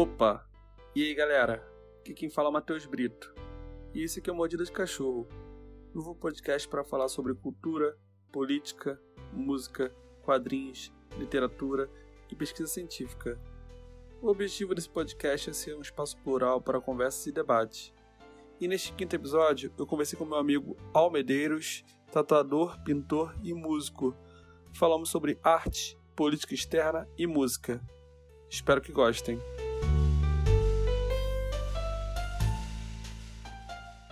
Opa! E aí galera, aqui quem fala é Matheus Brito. E esse aqui é o Mordida de Cachorro, novo podcast para falar sobre cultura, política, música, quadrinhos, literatura e pesquisa científica. O objetivo desse podcast é ser um espaço plural para conversas e debates. E neste quinto episódio, eu conversei com meu amigo Al Medeiros, tatuador, pintor e músico. Falamos sobre arte, política externa e música. Espero que gostem.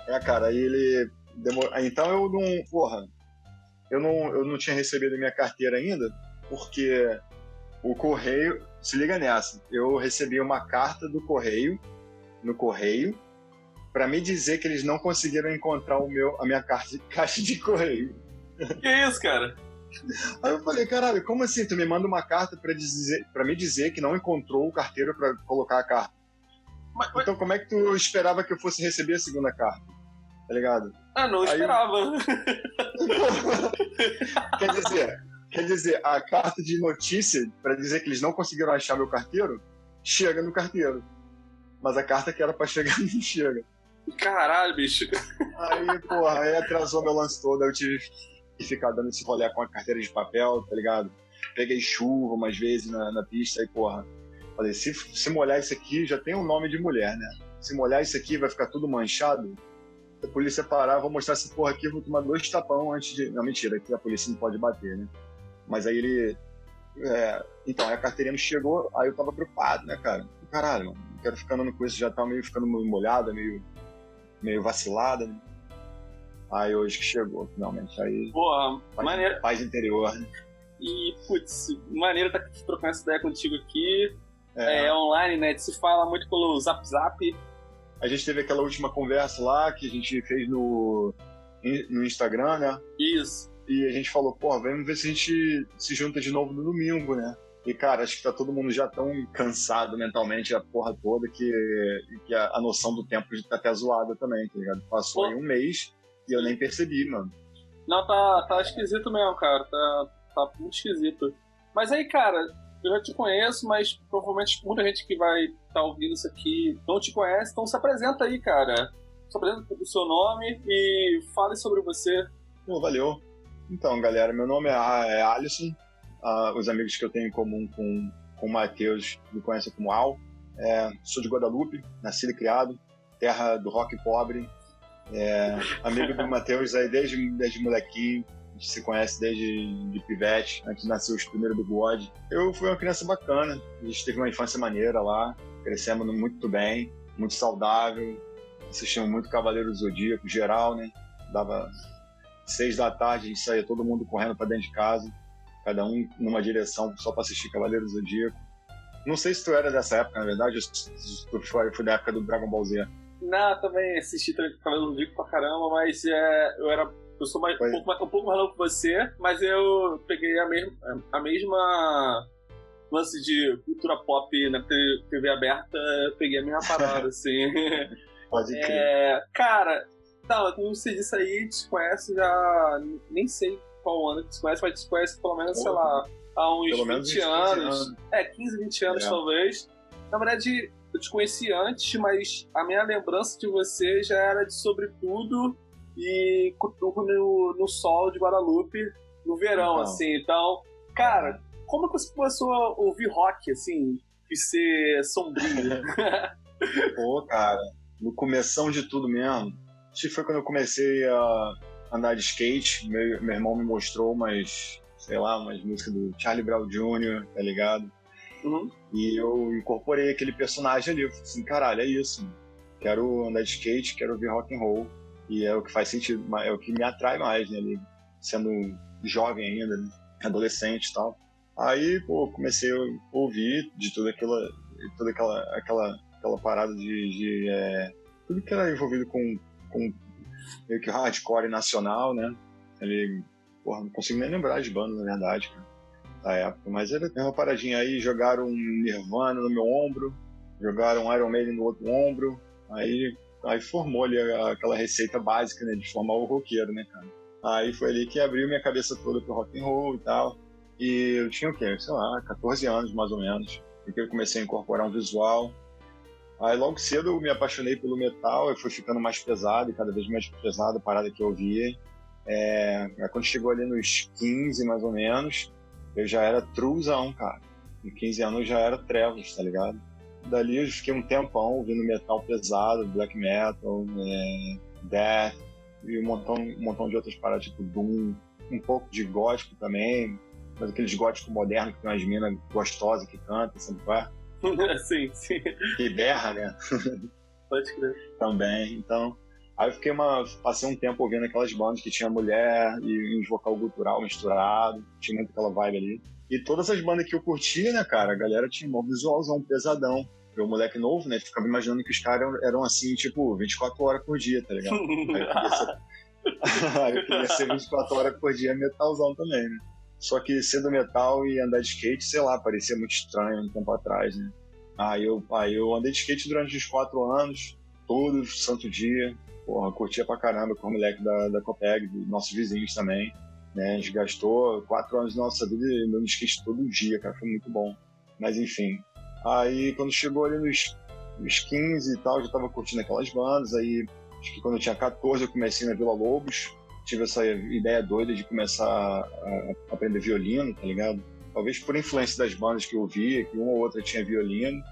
É, cara, aí ele. Demor... Então eu não. Porra. Eu não, eu não tinha recebido a minha carteira ainda, porque o correio. Se liga nessa. Eu recebi uma carta do correio, no correio, para me dizer que eles não conseguiram encontrar o meu, a minha caixa de, caixa de correio. Que isso, cara? Aí eu falei, caralho, como assim? Tu me manda uma carta para dizer, para me dizer que não encontrou o carteiro para colocar a carta. Mas, mas... Então como é que tu esperava que eu fosse receber a segunda carta? Tá ligado? Ah, não Aí... esperava. quer dizer, quer dizer, a carta de notícia para dizer que eles não conseguiram achar meu carteiro chega no carteiro. Mas a carta que era para chegar não chega. Caralho, bicho. Aí, porra, aí atrasou meu lance todo, aí eu tive que ficar dando esse rolê com a carteira de papel, tá ligado? Peguei chuva umas vezes na, na pista, aí, porra. Falei, se, se molhar isso aqui, já tem um nome de mulher, né? Se molhar isso aqui, vai ficar tudo manchado. A polícia parar, vou mostrar essa porra aqui, vou tomar dois tapão antes de. Não, mentira, que a polícia não pode bater, né? Mas aí ele. É... Então, aí a carteirinha não chegou, aí eu tava preocupado, né, cara? Caralho, mano, não quero ficar andando com isso, já tá meio ficando molhada, meio meio vacilada. Né? Aí hoje que chegou, finalmente. Aí, Porra, paz, maneira. Paz interior, né? E, putz, maneira tá trocando essa ideia contigo aqui. É. é. online, né? Se fala muito pelo Zap Zap. A gente teve aquela última conversa lá que a gente fez no, no Instagram, né? Isso. E a gente falou, pô, vamos ver se a gente se junta de novo no domingo, né? E, cara, acho que tá todo mundo já tão cansado mentalmente, a porra toda, que, que a, a noção do tempo tá até zoada também, tá ligado? Passou aí um mês e eu nem percebi, mano. Não, tá, tá esquisito mesmo, cara. Tá, tá muito esquisito. Mas aí, cara, eu já te conheço, mas provavelmente muita gente que vai estar tá ouvindo isso aqui não te conhece, então se apresenta aí, cara. Se apresenta o seu nome e fale sobre você. Pô, valeu. Então, galera, meu nome é, é Alisson, Uh, os amigos que eu tenho em comum com, com o Matheus me conhecem como Al. É, sou de Guadalupe, nascido e criado, terra do rock pobre. É, amigo do Matheus aí desde, desde molequinho, gente se conhece desde de pivete, antes de nascer os primeiros bigode. Eu fui uma criança bacana, a gente teve uma infância maneira lá, crescemos muito bem, muito saudável, assistimos muito Cavaleiro do Zodíaco, geral, né? Dava seis da tarde, a gente saía todo mundo correndo para dentro de casa cada um numa direção só para assistir Cavaleiros do Zodíaco. Não sei se tu era dessa época, na verdade, se tu foi, da época do Dragon Ball Z. Não, também assisti Cavaleiros do Zodíaco pra caramba, mas é, eu era eu sou mais, um, pouco mais, um pouco mais novo que você, mas eu peguei a mesma, a mesma lance de cultura pop na TV aberta, peguei a mesma parada, assim. Pode crer. É, cara, tá, como você disse aí, te conhece já, nem sei qual ano que te conhece, mas te conhece pelo menos, sei lá, há uns 20, 20 anos. anos. É, 15, 20 anos é. talvez. Na verdade, eu te conheci antes, mas a minha lembrança de você já era de sobretudo e cutuco no, no sol de Guadalupe no verão, então. assim. Então, cara, como que você começou a ouvir rock, assim, e ser sombrio? Pô, cara, no começão de tudo mesmo, acho que foi quando eu comecei a andar de skate. Meu, meu irmão me mostrou umas, sei lá, umas músicas do Charlie Brown Jr., tá ligado? Uhum. E eu incorporei aquele personagem ali. Eu falei assim, caralho, é isso. Quero andar de skate, quero ouvir rock and roll. E é o que faz sentido, é o que me atrai mais, né? Sendo jovem ainda, né? adolescente e tal. Aí, pô, comecei a ouvir de toda aquela, toda aquela, aquela, aquela parada de, de é, tudo que era envolvido com, com meio que hardcore nacional, né? Ele, porra, não consigo nem lembrar de banda, na verdade, cara, da época. Mas era uma paradinha aí, jogaram Nirvana no meu ombro, jogaram Iron Maiden no outro ombro, aí, aí formou ali aquela receita básica, né, de formar o roqueiro, né, cara. Aí foi ali que abriu minha cabeça toda pro rock and roll e tal. E eu tinha o quê? Sei lá, 14 anos mais ou menos. Porque eu comecei a incorporar um visual. Aí logo cedo eu me apaixonei pelo metal, eu fui ficando mais pesado cada vez mais pesado a parada que eu ouvia. É, quando chegou ali nos 15 mais ou menos, eu já era truzão, cara. Com 15 anos eu já era trevas, tá ligado? Dali eu fiquei um tempão ouvindo metal pesado, black metal, é, death e um montão, um montão de outras paradas, tipo Doom, um pouco de gótico também, mas aqueles góticos modernos que tem umas minas gostosas que cantam, sabe qual é? sim, sim. Que berra, né? Pode crer. Também, então... Aí eu fiquei uma, passei um tempo ouvindo aquelas bandas que tinha mulher e uns vocal cultural misturado, tinha muito aquela vibe ali. E todas as bandas que eu curtia, né, cara, a galera tinha um visualzão pesadão. Eu, moleque novo, né, ficava imaginando que os caras eram, assim, tipo, 24 horas por dia, tá ligado? Aí eu queria ser, ser 24 horas por dia metalzão também, né? Só que sendo metal e andar de skate, sei lá, parecia muito estranho um tempo atrás, né? Aí eu, aí eu andei de skate durante uns quatro anos, todo santo dia. Porra, curtia pra caramba com o moleque da, da Copeg, nossos vizinhos também. Né? A gente gastou quatro anos da nossa vida andando de skate todo dia, cara. Foi muito bom. Mas enfim. Aí quando chegou ali nos, nos 15 e tal, já tava curtindo aquelas bandas. Aí acho que quando eu tinha 14 eu comecei na Vila Lobos tive essa ideia doida de começar a aprender violino, tá ligado? Talvez por influência das bandas que eu via, que uma ou outra tinha violino,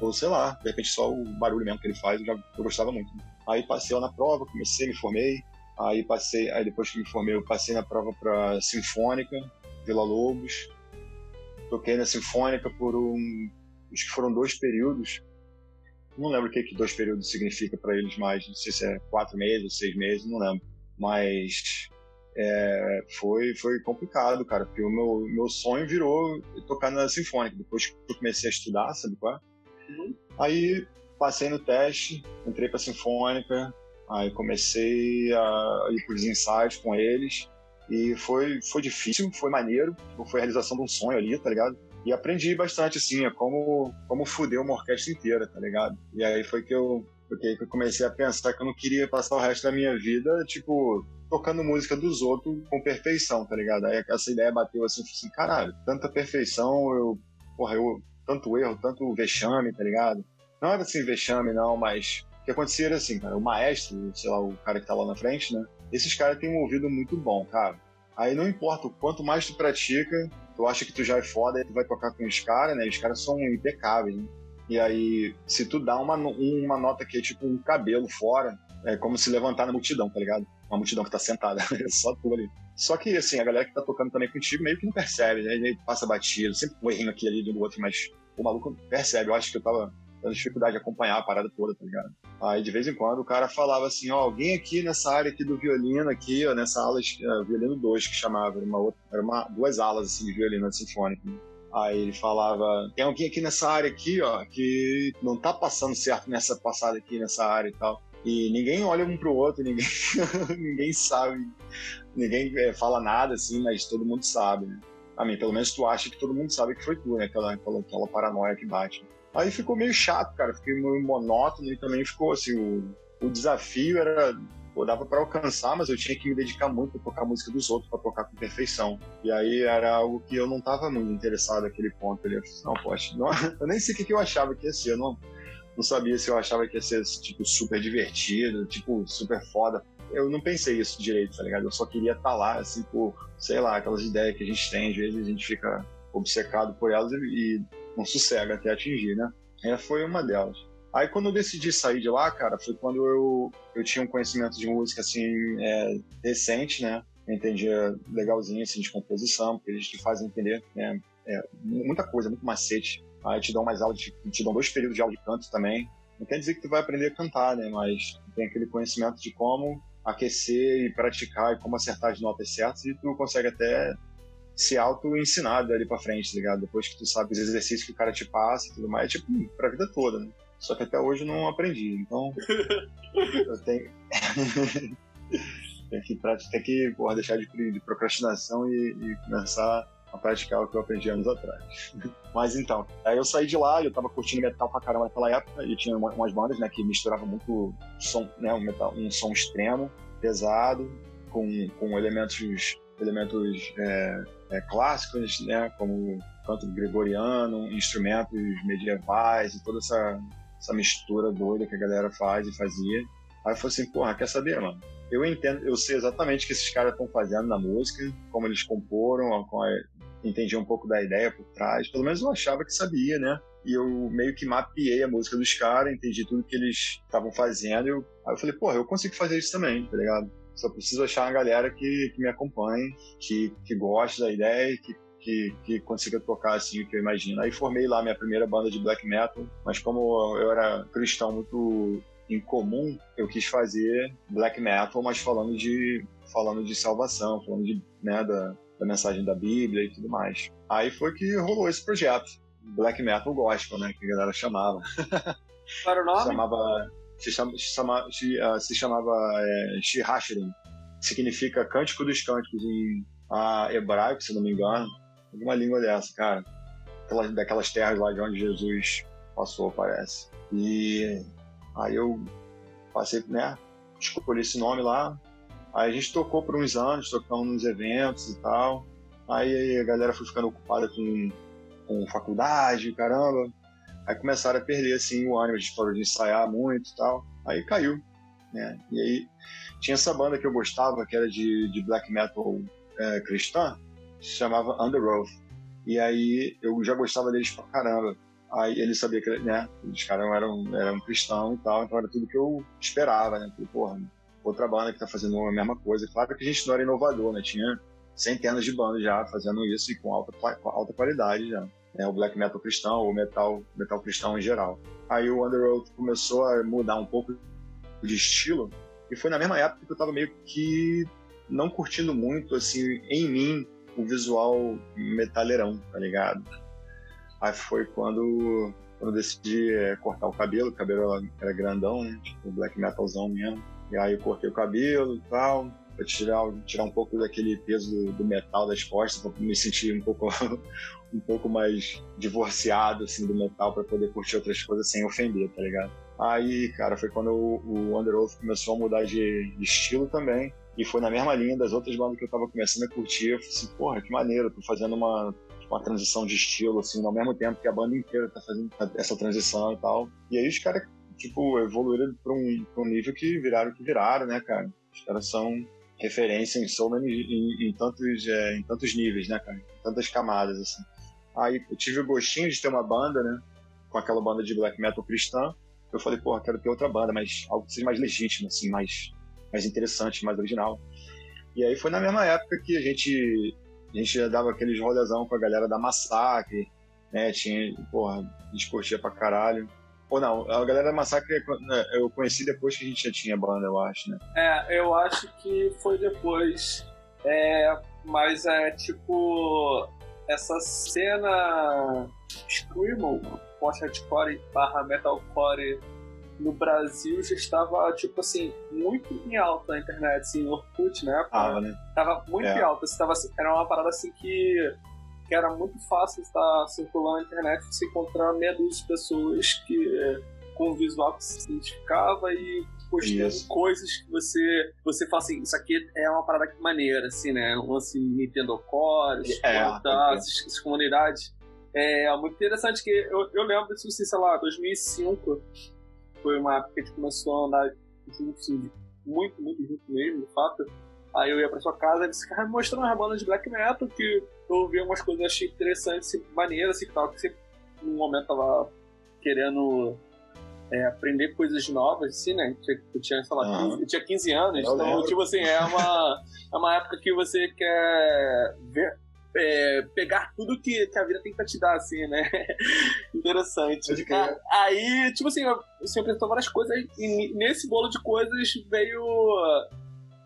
ou sei lá, de repente só o barulho mesmo que ele faz, eu, já, eu gostava muito. Aí passei na prova, comecei, me formei, aí passei, aí depois que me formei, eu passei na prova para Sinfônica, Vila Lobos, toquei na Sinfônica por um, acho que foram dois períodos, não lembro o que, que dois períodos significa para eles mais, não sei se é quatro meses, seis meses, não lembro. Mas é, foi, foi complicado, cara, porque o meu, meu sonho virou tocar na Sinfônica. Depois que eu comecei a estudar, sabe qual é? Uhum. Aí passei no teste, entrei pra Sinfônica, aí comecei a ir pros ensaios com eles. E foi, foi difícil, foi maneiro, foi a realização de um sonho ali, tá ligado? E aprendi bastante, assim, a como, como fuder uma orquestra inteira, tá ligado? E aí foi que eu aí que eu comecei a pensar que eu não queria passar o resto da minha vida, tipo, tocando música dos outros com perfeição, tá ligado? Aí essa ideia bateu assim, assim, caralho, tanta perfeição, eu, porra, eu, tanto erro, tanto vexame, tá ligado? Não era assim vexame, não, mas o que acontecia era assim, cara, o maestro, sei lá, o cara que tá lá na frente, né? Esses caras têm um ouvido muito bom, cara. Aí não importa o quanto mais tu pratica, tu acha que tu já é foda, tu vai tocar com os caras, né? Os caras são impecáveis, né? E aí, se tu dá uma, uma nota que é tipo um cabelo fora, é como se levantar na multidão, tá ligado? Uma multidão que tá sentada, só tu ali. Só que, assim, a galera que tá tocando também contigo meio que não percebe, né? Ele passa batido, sempre um errinho aqui ali do outro, mas o maluco percebe. Eu acho que eu tava dificuldade de acompanhar a parada toda, tá ligado? Aí, de vez em quando, o cara falava assim, ó, alguém aqui nessa área aqui do violino aqui, ó, nessa ala, uh, violino 2 que chamava, era uma outra, era uma, duas alas, assim, de violino sinfônico. Né? Aí ele falava: tem alguém aqui nessa área aqui, ó, que não tá passando certo nessa passada aqui, nessa área e tal. E ninguém olha um pro outro, ninguém, ninguém sabe, ninguém é, fala nada assim, mas todo mundo sabe, né? A mim, pelo menos tu acha que todo mundo sabe que foi tu, né? Aquela, aquela, aquela paranoia que bate. Aí ficou meio chato, cara, fiquei meio monótono e também ficou assim, o, o desafio era pô, dava para alcançar, mas eu tinha que me dedicar muito a tocar a música dos outros, para tocar com perfeição. E aí era algo que eu não tava muito interessado naquele ponto. Eu falei, não, poxa, não, eu nem sei o que, eu achava que ia ser, eu não, não sabia se eu achava que ia ser, tipo, super divertido, tipo, super foda. Eu não pensei isso direito, tá ligado? Eu só queria estar tá lá, assim, por, sei lá, aquelas ideias que a gente tem, às vezes a gente fica obcecado por elas e não sossega até atingir, né? Essa foi uma delas. Aí quando eu decidi sair de lá, cara, foi quando eu, eu tinha um conhecimento de música, assim, é, recente, né? Eu entendia legalzinho, assim, de composição, porque eles te fazem entender, né? É, muita coisa, muito macete. Aí te dão mais aula, de, te dão dois períodos de aula de canto também. Não quer dizer que tu vai aprender a cantar, né? Mas tem aquele conhecimento de como aquecer e praticar e como acertar as notas certas e tu consegue até se auto-ensinar dali pra frente, tá ligado? Depois que tu sabe os exercícios que o cara te passa e tudo mais, é tipo, pra vida toda, né? Só que até hoje não aprendi. Então, eu tenho. tem que, tem que porra, deixar de, de procrastinação e, e, começar a praticar o que eu aprendi anos atrás. Mas então, aí eu saí de lá, eu tava curtindo metal pra caramba naquela época, e tinha umas bandas né, que misturavam muito som, né, um, metal, um som extremo, pesado, com, com elementos, elementos é, é, clássicos, né, como canto gregoriano, instrumentos medievais e toda essa essa mistura doida que a galera faz e fazia. Aí eu falei assim, porra, quer saber, mano? Eu entendo, eu sei exatamente o que esses caras estão fazendo na música, como eles comporam, entendi um pouco da ideia por trás. Pelo menos eu achava que sabia, né? E eu meio que mapeei a música dos caras, entendi tudo que eles estavam fazendo. Eu, aí eu falei, porra, eu consigo fazer isso também, tá ligado? Só preciso achar uma galera que, que me acompanhe, que, que goste da ideia, que que, que consiga tocar assim o que eu imagino. Aí formei lá minha primeira banda de black metal, mas como eu era cristão muito incomum, eu quis fazer black metal, mas falando de falando de salvação, falando de, né, da, da mensagem da Bíblia e tudo mais. Aí foi que rolou esse projeto, black metal gospel, né, que a galera chamava. Qual era o nome? chamava, se, chama, se, uh, se chamava é, Shihashirim, significa Cântico dos Cânticos em uh, hebraico, se não me engano alguma língua dessa, cara. Aquelas, daquelas terras lá de onde Jesus passou, parece. E aí eu passei, né? Escolhi esse nome lá. Aí a gente tocou por uns anos, tocamos nos eventos e tal. Aí a galera foi ficando ocupada com, com faculdade, caramba. Aí começaram a perder assim o ânimo, a gente parou de ensaiar muito e tal. Aí caiu, né? E aí tinha essa banda que eu gostava, que era de, de black metal é, cristã, se chamava Underoath. E aí eu já gostava deles pra caramba. Aí ele sabia que, né, os caras eram, eram cristãos e tal, então era tudo que eu esperava, né? Falei, porra, outra banda que tá fazendo a mesma coisa. Claro que a gente não era inovador, né? Tinha centenas de bandas já fazendo isso e com alta, com alta qualidade já. É, o black metal cristão, ou metal, metal cristão em geral. Aí o Underworld começou a mudar um pouco de estilo, e foi na mesma época que eu tava meio que não curtindo muito, assim, em mim, o visual metaleirão, tá ligado? Aí foi quando, quando eu decidi é, cortar o cabelo, o cabelo era grandão, né? Tipo, black metalzão mesmo. E aí eu cortei o cabelo e tal, pra tirar, tirar um pouco daquele peso do, do metal das costas, pra me sentir um pouco, um pouco mais divorciado, assim, do metal, para poder curtir outras coisas sem ofender, tá ligado? Aí, cara, foi quando o, Underoath começou a mudar de, de estilo também. E foi na mesma linha das outras bandas que eu tava começando a curtir. Eu falei assim, porra, que maneiro, tô fazendo uma, uma transição de estilo, assim, ao mesmo tempo que a banda inteira tá fazendo essa transição e tal. E aí os caras, tipo, evoluíram pra um, pra um nível que viraram que viraram, né, cara? Os caras são referência em so many, em, em tantos, é, em tantos níveis, né, cara? Em tantas camadas, assim. Aí eu tive o gostinho de ter uma banda, né? Com aquela banda de black metal cristã. Eu falei, porra, quero ter outra banda, mas algo que seja mais legítimo, assim, mais mais interessante, mais original. E aí foi na mesma época que a gente, a gente já dava aqueles rolezão com a galera da Massacre, né? Tinha, porra, a gente curtia pra caralho. Ou não, a galera da Massacre né, eu conheci depois que a gente já tinha banda, eu acho, né? É, eu acho que foi depois. É, mas é tipo. Essa cena Screamo, post-hardcore barra metalcore no Brasil já estava, tipo assim, muito em alta na internet, assim, Orkut, né? Ah, né? Tava muito é. em alta. Tava, era uma parada assim que, que era muito fácil estar circulando na internet, você encontrar meia dúzia de pessoas que, com o visual que se identificava e postando isso. coisas que você você fala assim, isso aqui é uma parada que maneira, assim, né? Um assim, Nintendo Core, é, tá, essas, essas comunidades. É muito interessante que eu, eu lembro disso, assim, sei lá, 2005, foi uma época que a gente começou a andar junto, assim, muito, muito junto mesmo, de fato. Aí eu ia pra sua casa e disse, cara, me mostrando umas bandas de black metal que eu ouvi umas coisas achei interessantes, assim, maneiras, assim, tal, que sempre, num momento tava querendo é, aprender coisas novas, assim, né? Eu tinha, sei lá, uhum. 15, eu tinha 15 anos, eu então, lembro. tipo assim, é uma, é uma época que você quer ver, é, pegar tudo que, que, a vida tem pra te dar, assim, né? Interessante. Ah, aí, tipo assim, você apresentou várias coisas e nesse bolo de coisas veio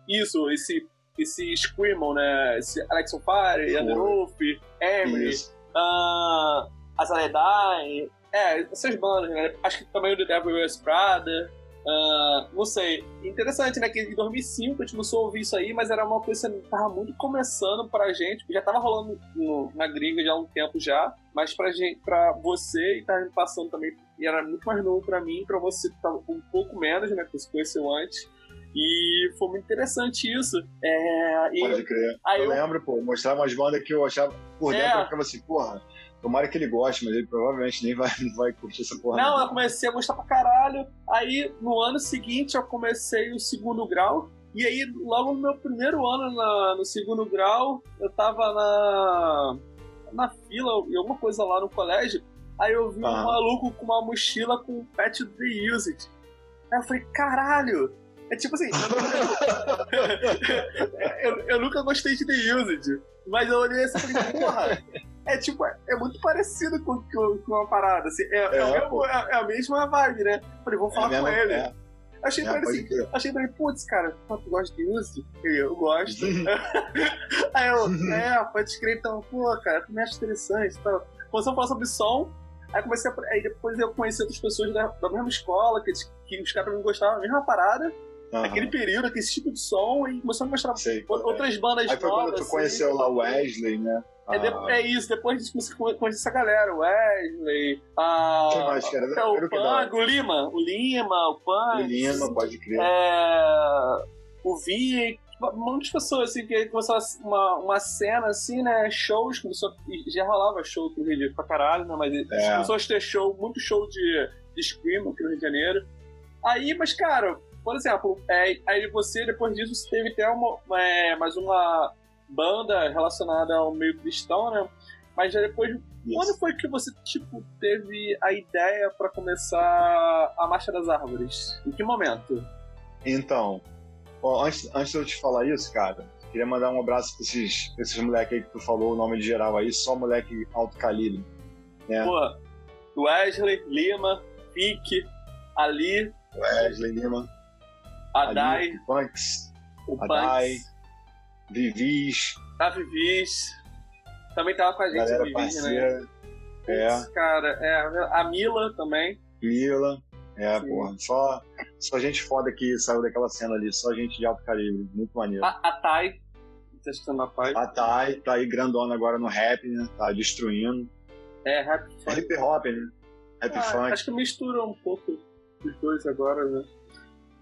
isso, esse, esse Screamon, né? Esse Alex on Fire, Underwolf, Emery, uh, Azaledai, é, essas bandas, né? Acho que também o The Devil Wears Prada. Uh, não sei, interessante, né? Que em 2005 a gente começou a ouvir isso aí, mas era uma coisa que tava muito começando pra gente, já tava rolando no, na gringa já há um tempo já, mas pra gente, pra você e tá passando também, e era muito mais novo pra mim, pra você que tava um pouco menos, né? Que você conheceu antes. E foi muito interessante isso. É, Pode crer. eu, eu, lembro, pô, mostrar umas bandas que eu achava por dentro, é. eu ficava assim, porra, tomara que ele goste, mas ele provavelmente nem vai, não vai curtir essa porra. Não, eu comecei a gostar pra caralho. Aí, no ano seguinte, eu comecei o segundo grau. E aí, logo no meu primeiro ano na, no segundo grau, eu tava na, na fila, em alguma coisa lá no colégio. Aí eu vi ah. um maluco com uma mochila com Pet The Used. Aí eu falei, caralho! É tipo assim. eu, eu, nunca gostei de The Used. Mas eu olhei assim e falei, porra! É tipo, é, é muito parecido com, com, com, uma parada. Assim, é, é, é, mesmo, é, é a mesma vibe, né? Falei, vou falar com ele. É. Achei pra ele assim, achei pra ele, putz, cara, tu gosta de Used? Eu, gosto. Aí eu, é, pode crer, então, pô, cara, tu me acha interessante e tal. Começou a falar sobre som, Aí comecei a, aí depois eu conheci outras pessoas da, da mesma escola, que, que os caras me gostavam da mesma parada. Uhum. Aquele período, aquele tipo de som, e começou a mostrar Sei, outras bandas Aí foi novas. quando tu assim. conheceu lá o Wesley, né? É, de, ah. é, isso, depois disso comecei a conhecer essa galera, o Wesley, a, Quem mais, cara? É, o Pang, o Lima, o Lima, o Pang. O Lima, pode crer. É, o Vi, muitas pessoas, assim, que começou uma, uma cena, assim, né, shows, começou, já rolava show no Rio de Janeiro pra caralho, né, mas é. começou a ter show, muito show de, de Scream aqui no Rio de Janeiro. Aí, mas, cara, por exemplo, é, aí você, depois disso, teve até uma, uma, é, mais uma banda relacionada ao meio cristão, né? Mas já depois, Isso. quando foi que você, tipo, teve a ideia para começar a Marcha das Árvores? Em que momento? Então, bom, antes, antes de eu te falar isso, cara, queria mandar um abraço pra esses, pra esses moleques aí que tu falou o nome de geral aí, só moleque alto calibre. Né? Pô, Wesley, Lima, Pique, Ali. Wesley, Lima. Adai. Punks. O Adai. Punks. Vivis. A Vivis. Também tava com a gente, Galera Vivis, né? É. cara, é. A Mila também. Mila. É, Sim. porra. Só, só gente foda que saiu daquela cena ali. Só gente de alto calibre. Muito maneiro. A, a Thay. Tá escutando a Thay? A Thay tá aí grandona agora no rap, né? Tá destruindo. É, rap. É hip hop, né? Rap ah, funk. Acho que mistura um pouco os dois agora, né?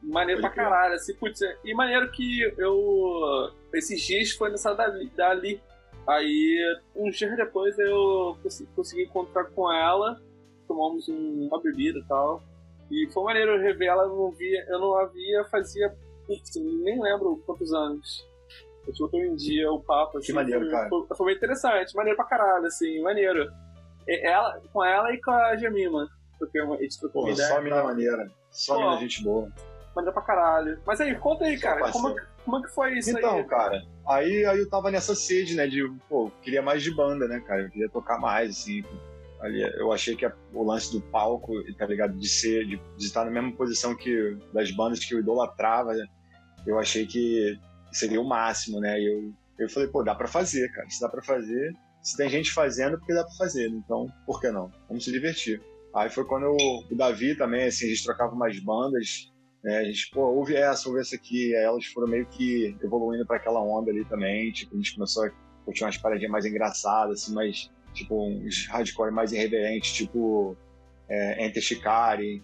Maneiro pra caralho, assim, putz. E maneiro que eu. Esses dias foi nessa dali. dali. Aí, uns dias depois, eu consegui, consegui encontrar com ela, tomamos um, uma bebida e tal. E foi maneiro rever ela, eu não via, eu não a via fazia, putz, nem lembro quantos anos. Eu tipo, em dia o papo, assim. Que maneiro, foi, cara. Foi, foi bem interessante, maneiro pra caralho, assim, maneiro. Ela, com ela e com a Gemima. Porque a gente trocou Pô. Só mina maneira. Só Pô, mina gente boa maneiro pra caralho. Mas aí, conta aí, cara, como, como é que foi isso então, aí? Então, cara, aí, aí eu tava nessa sede, né, de, pô, queria mais de banda, né, cara, eu queria tocar mais, assim, ali, eu achei que a, o lance do palco, tá ligado, de ser, de, de, estar na mesma posição que das bandas que eu idolatrava, eu achei que seria o máximo, né, e eu, eu falei, pô, dá pra fazer, cara, se dá pra fazer, se tem gente fazendo, porque dá pra fazer, então, por que não? Vamos se divertir. Aí foi quando eu, o Davi também, assim, a gente trocava umas bandas, né? A gente, pô, ouve essa, ouve essa aqui. Aí elas foram meio que evoluindo para aquela onda ali também. Tipo, a gente começou a curtir umas paradinhas mais engraçadas, assim, mais, tipo, uns hardcore mais irreverentes, tipo, é, Enter Shikari.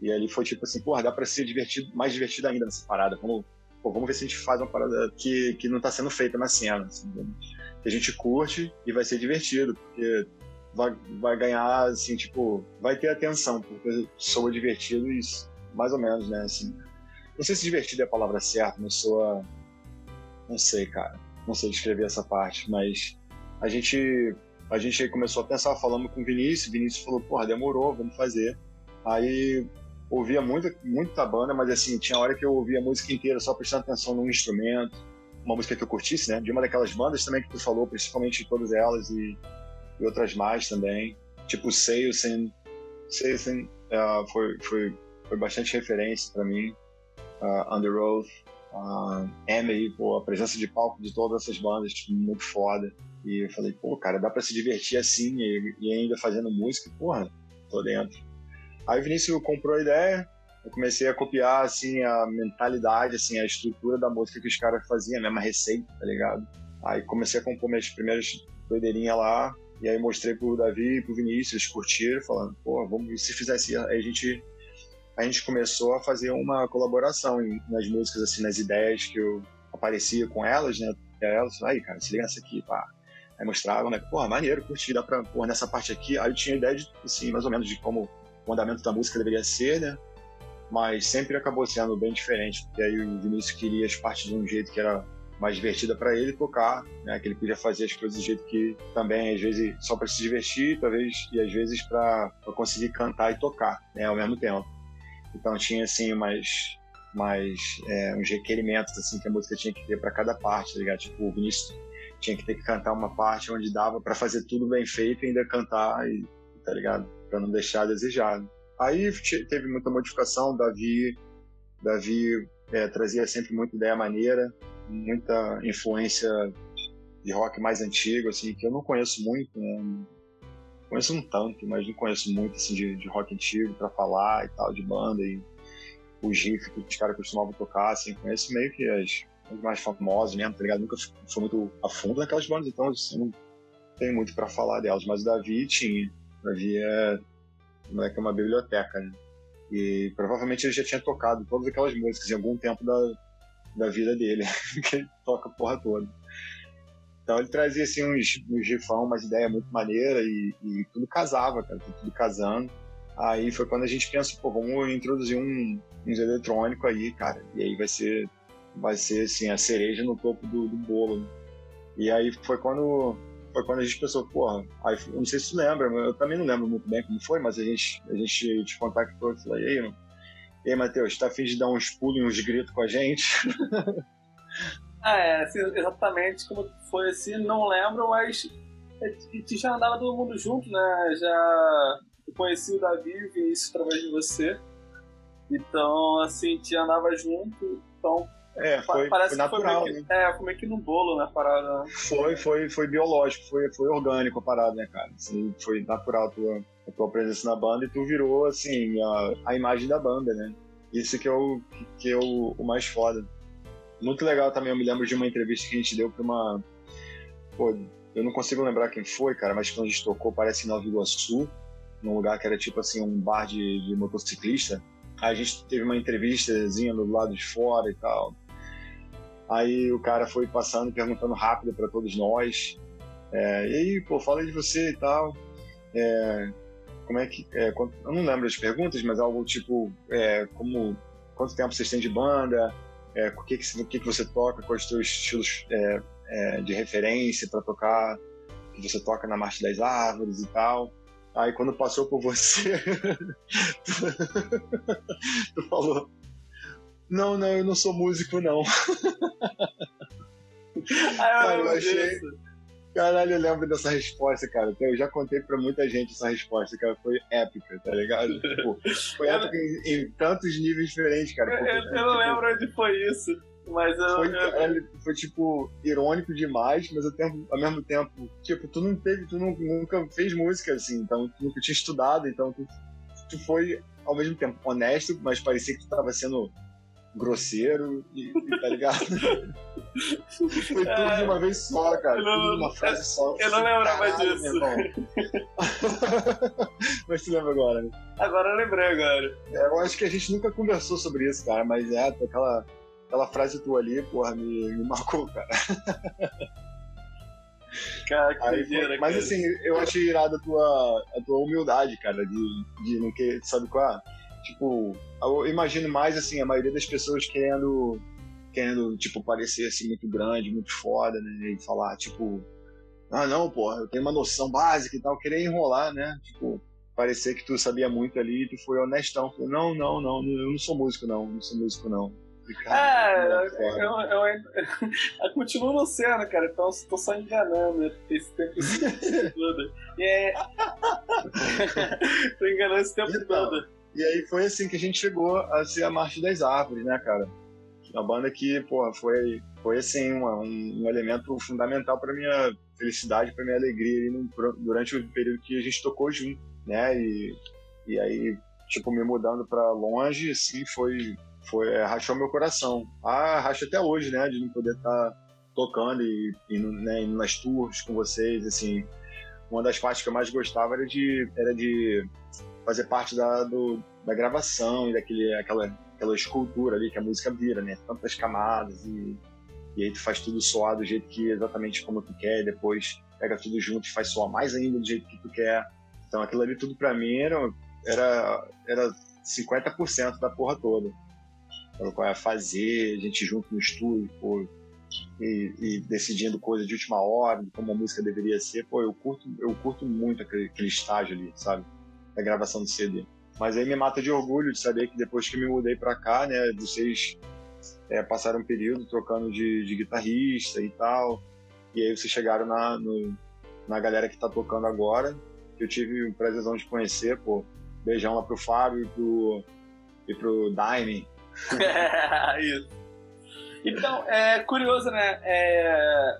E ali foi tipo assim, porra, dá pra ser divertido, mais divertido ainda nessa parada. Vamos, pô, vamos ver se a gente faz uma parada que, que não tá sendo feita na cena. Assim, que a gente curte e vai ser divertido, porque vai, vai ganhar, assim, tipo, vai ter atenção, porque soa divertido e mais ou menos, né? Assim, não sei se divertido é a palavra certa, não sou a... Não sei, cara. Não sei descrever essa parte, mas a gente a gente começou a pensar, falando com o Vinícius, Vinícius falou, porra, demorou, vamos fazer. Aí ouvia muita, muita banda, mas assim, tinha hora que eu ouvia a música inteira só prestando atenção num instrumento, uma música que eu curtisse, né? De uma daquelas bandas também que tu falou, principalmente todas elas e, e outras mais também, tipo Seilsen. Seilsen uh, foi, foi foi bastante referência para mim. Uh, Under Oath, uh, Emily, pô, a presença de palco de todas essas bandas, muito foda. E eu falei, pô, cara, dá para se divertir assim e, e, ainda fazendo música, porra, tô dentro. Aí o Vinícius comprou a ideia, eu comecei a copiar, assim, a mentalidade, assim, a estrutura da música que os caras faziam, a mesma receita, tá ligado? Aí comecei a compor minhas primeiras doideirinhas lá, e aí mostrei pro Davi e pro Vinícius, eles curtiram, falando, pô, vamos, se fizesse, aí a gente a gente começou a fazer uma colaboração em, nas músicas, assim, nas ideias que eu aparecia com elas, né? Elas, aí, cara, se liga nessa aqui, pá. Aí mostravam, né? Porra, maneiro, curti, dá pra, porra, nessa parte aqui. Aí eu tinha ideia de, assim, mais ou menos de como o andamento da música deveria ser, né? Mas sempre acabou sendo bem diferente, porque aí o Vinícius queria as partes de um jeito que era mais divertida para ele tocar, né? Que ele podia fazer as coisas do jeito que também às vezes só para se divertir, talvez e às vezes para conseguir cantar e tocar, né? Ao mesmo tempo. Então tinha assim umas mais é, uns requerimentos assim que a música tinha que ter para cada parte, tá ligado? Tipo o Vinícius tinha que ter que cantar uma parte onde dava para fazer tudo bem feito e ainda cantar e tá ligado? Para não deixar desejado. Aí teve muita modificação, Davi Davi é, trazia sempre muita ideia maneira, muita influência de rock mais antigo, assim, que eu não conheço muito, né? Conheço um tanto, mas não conheço muito, assim, de, de rock antigo para falar e tal, de banda e os riffs que os caras costumavam tocar, assim, conheço meio que as, as mais famosas mesmo, tá ligado? Nunca fui muito a fundo naquelas bandas, então assim, não tenho muito para falar delas, mas o Davi tinha. O Davi é, é uma biblioteca, né? E provavelmente ele já tinha tocado todas aquelas músicas em algum tempo da, da vida dele, que ele toca a porra toda. Então ele trazia assim uns, uns rifão, umas ideias muito maneiras e, e, tudo casava, cara, tudo casando. Aí foi quando a gente pensou, pô, vamos introduzir um, uns eletrônico aí, cara. E aí vai ser, vai ser assim, a cereja no topo do, do bolo. Né? E aí foi quando foi quando a gente pensou, porra, aí, eu não sei se tu lembra, eu também não lembro muito bem como foi, mas a gente, a gente te contactou e falou, e aí, mano? E aí, Matheus, tá afim de dar uns pulos e uns gritos com a gente? ah, é, assim, exatamente como foi assim, não lembro, mas já andava todo mundo junto, né? Já conheci o Davi e o Vinícius através de você. Então, assim, te andava junto, então é, foi, Parece foi natural, foi meio que, né? É, foi meio que no bolo, né, a parada. Né? Foi, foi, foi biológico, foi, foi orgânico a parada, né, cara? Assim, foi natural a tua, a tua presença na banda e tu virou, assim, a, a imagem da banda, né? Isso que é, o, que é o, o mais foda. Muito legal também, eu me lembro de uma entrevista que a gente deu pra uma... Pô, eu não consigo lembrar quem foi, cara, mas quando a gente tocou, parece em Nova Iguaçu, num lugar que era tipo assim, um bar de, de motociclista. Aí a gente teve uma entrevistazinha do lado de fora e tal. Aí o cara foi passando, perguntando rápido para todos nós. É, e aí, pô, fala de você e tal. É, como é que. É, eu não lembro as perguntas, mas algo tipo: é, como, quanto tempo vocês têm de banda? É, o que, que, que, que você toca? Quais os seus estilos é, é, de referência para tocar? Que você toca na Marcha das Árvores e tal. Aí quando passou por você, tu falou: não, não, eu não sou músico, não. Ah, eu, cara, eu achei. Caralho, eu lembro dessa resposta, cara. Eu já contei pra muita gente essa resposta, cara. Foi épica, tá ligado? Tipo, foi épica em, em, tantos níveis diferentes, cara. Porque, eu, eu, não tipo, lembro onde foi isso. Mas eu, foi, eu... foi, tipo, irônico demais, mas ao, tempo, ao mesmo tempo, tipo, tu não teve, tu não, nunca fez música, assim, então tu nunca tinha estudado, então tu, tu foi, ao mesmo tempo, honesto, mas parecia que tu tava sendo grosseiro e, e tá ligado? Foi tudo é, de uma vez só, cara. Não, tudo numa frase só. Eu não lembrava disso. mas tu lembra agora, né? Agora eu lembrei agora. É, eu acho que a gente nunca conversou sobre isso, cara, mas é, aquela, aquela frase tua ali, porra, me, me marcou, cara. Cara, que foi, Mas cara. assim, eu achei irado a tua, a tua humildade, cara, de, de não querer, sabe qual é? Tipo, eu imagino mais assim, a maioria das pessoas querendo querendo, tipo, parecer assim muito grande, muito foda, né? E falar, tipo, ah, não, porra, eu tenho uma noção básica e tal, querer enrolar, né? Tipo, parecer que tu sabia muito ali e tu foi honestão. Falei, não, não, não, eu não sou músico, não, não sou músico, não. Cara, é, eu, eu, eu, eu, continuo não sendo, cara, então tô só enganando esse tempo todo. E é... tô enganando esse tempo então, todo. E aí foi assim que a gente chegou a ser a Marcha das Árvores, né, cara? Uma banda que, pô, foi, foi assim, um, um elemento fundamental para minha felicidade, para minha alegria no, durante o período que a gente tocou junto, né? E, e aí, tipo, me mudando para longe, assim, foi, foi é, rachou meu coração. Ah, racha até hoje, né? De não poder estar tá tocando e, e né, indo nas tours com vocês, assim. Uma das partes que eu mais gostava era de, era de fazer parte da, do, da gravação e daquele, aquela, aquela escultura ali que a música vira, né? Tantas camadas e, e aí tu faz tudo soar do jeito que exatamente como tu quer, depois pega tudo junto e faz soar mais ainda do jeito que tu quer. Então aquilo ali tudo pra mim era, era, era 50% da porra toda. Então, qual é fazer, a gente junto no estúdio, pô, e, e, decidindo coisa de última hora, como a música deveria ser, pô, eu curto, eu curto muito aquele, aquele estágio ali, sabe? Da gravação do CD. Mas aí me mata de orgulho de saber que depois que me mudei para cá, né, vocês é, passaram um período trocando de, de, guitarrista e tal, e aí vocês chegaram na, no, na galera que tá tocando agora, que eu tive o prazerzão de conhecer, pô, beijão lá pro Fábio e pro, e pro Daime. Isso. Então, é curioso, né? É,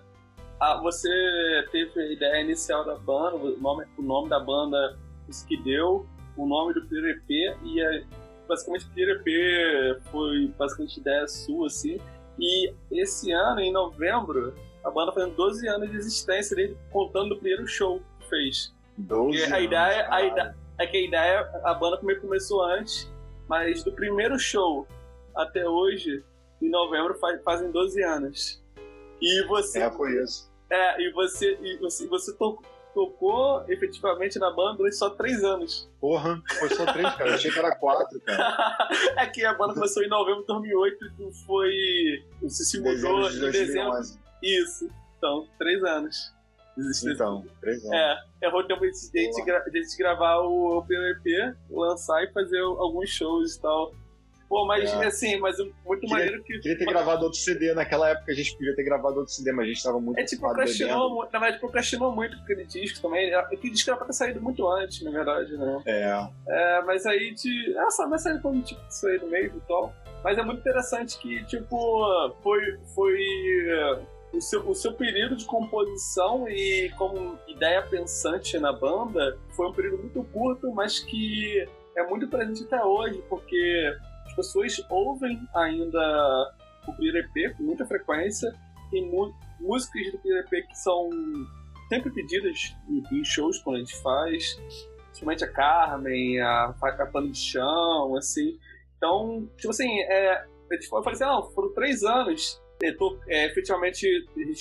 a, você teve a ideia inicial da banda, o nome, o nome da banda, isso que deu, o nome do primeiro EP e a, basicamente o primeiro EP foi basicamente ideia sua, assim. E esse ano, em novembro, a banda fazendo 12 anos de existência dele, contando do primeiro show que fez. 12 a ideia, a ideia é que a ideia, a banda começou antes, mas do primeiro show até hoje, em novembro, faz, fazem 12 anos. E você. É, foi isso. É, e você, e você, você tocou tocou efetivamente na banda durante só três anos. Porra, foi só três, cara. Eu achei que era quatro, cara. é que a banda começou em novembro de 2008 e foi. Você se mudou em dezembro. Isso. Então, três anos. Então, três anos. É, errou o tempo de, de, de, de gravar o PVP, lançar e fazer alguns shows e tal. Pô, mas é. assim, mas muito queria, maneiro que. Queria ter gravado outro CD. Naquela época a gente podia ter gravado outro CD, mas a gente tava muito. É tipo, procrastinou, na verdade, procrastinou muito aquele disco também. Aquele disco era pra ter saído muito antes, na verdade, né? É. é mas aí te. Ah, só vai sair quando tipo, isso aí no meio e tal. Mas é muito interessante que, tipo, foi. foi o seu, o seu período de composição e como ideia pensante na banda foi um período muito curto, mas que é muito presente até hoje, porque as pessoas ouvem ainda o PRP com muita frequência. Tem músicas do PRP que são sempre pedidas em, shows quando a gente faz, principalmente a Carmen, a, a Pano de Chão, assim. Então, tipo assim, é, eu falei assim, não, foram três anos tô, é, efetivamente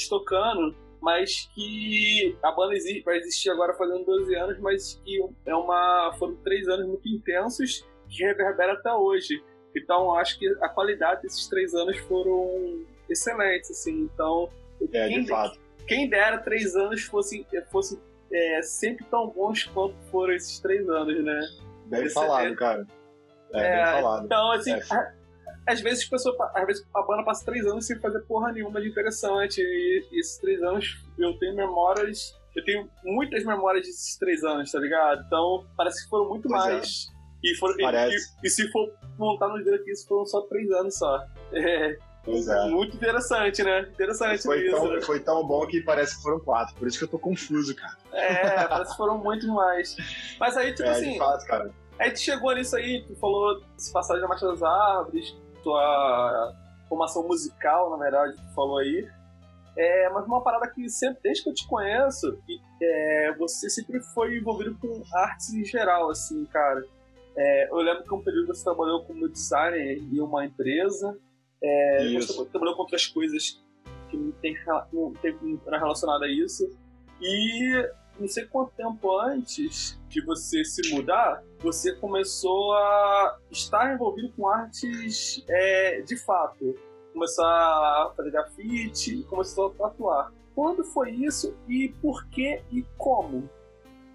tocando, mas que a banda vai existir agora fazendo 12 anos, mas que é uma, foram três anos muito intensos que reverbera até hoje. Então, acho que a qualidade desses três anos foram excelentes, assim. Então, é, quem, de fato. quem dera três anos fossem fosse, é, sempre tão bons quanto foram esses três anos, né? Bem Esse falado, é, cara. É, bem é, falado. Então, assim, é. a, às vezes, pessoas, às vezes a banda passa três anos sem fazer porra nenhuma de interessante. E, e esses três anos eu tenho memórias eu tenho muitas memórias desses três anos, tá ligado? Então, parece que foram muito pois é. mais. E, for, e, e, e, se for montar nos dedos aqui, isso foram só três anos só. É, pois é. Muito interessante, né? Interessante foi isso. Tão, né? Foi tão bom que parece que foram quatro. Por isso que eu tô confuso, cara. É, parece que foram muito mais. Mas aí, tipo é, assim. De fato, cara. Aí tu chegou nisso aí, tu falou se passagem da Marcha das Árvores, tua formação musical, na verdade, tu falou aí. É, mas uma parada que sempre, desde que eu te conheço, é, você sempre foi envolvido com artes em geral, assim, cara. É, eu lembro que um período você trabalhou como designer em uma empresa, é, você trabalhou com outras coisas que não tem, não tem não relacionado a isso. E não sei quanto tempo antes de você se mudar, você começou a estar envolvido com artes é, de fato. Começou a fazer grafite, começou a tatuar. Quando foi isso e por que e como?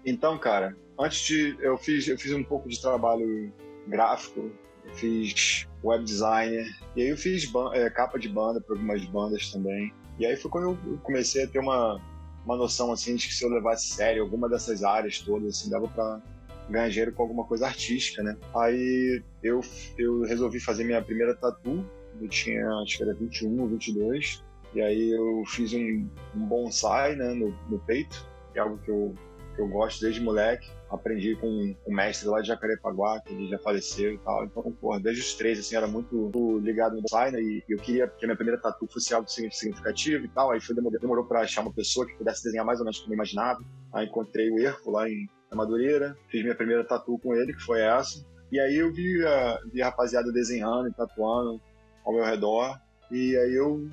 Então, cara, antes de. Eu fiz, eu fiz um pouco de trabalho gráfico, eu fiz web designer, e aí eu fiz é, capa de banda para algumas bandas também. E aí foi quando eu comecei a ter uma, uma noção assim de que se eu levasse sério alguma dessas áreas todas, assim, dava para ganhar dinheiro com alguma coisa artística, né? Aí eu, eu resolvi fazer minha primeira tatu, eu tinha acho que era 21 ou 22, e aí eu fiz um, um bonsai né, no, no peito, que é algo que eu eu gosto desde moleque. Aprendi com um mestre lá de Jacarepaguá, que ele já faleceu e tal. Então, porra, desde os três, assim, era muito ligado no design né? e eu queria que a minha primeira tatu fosse algo significativo e tal. Aí foi, demorou, demorou pra achar uma pessoa que pudesse desenhar mais ou menos como eu imaginava. Aí encontrei o Erco lá em Madureira, fiz minha primeira tatu com ele, que foi essa. E aí eu vi a, vi a rapaziada desenhando e tatuando ao meu redor. E aí eu,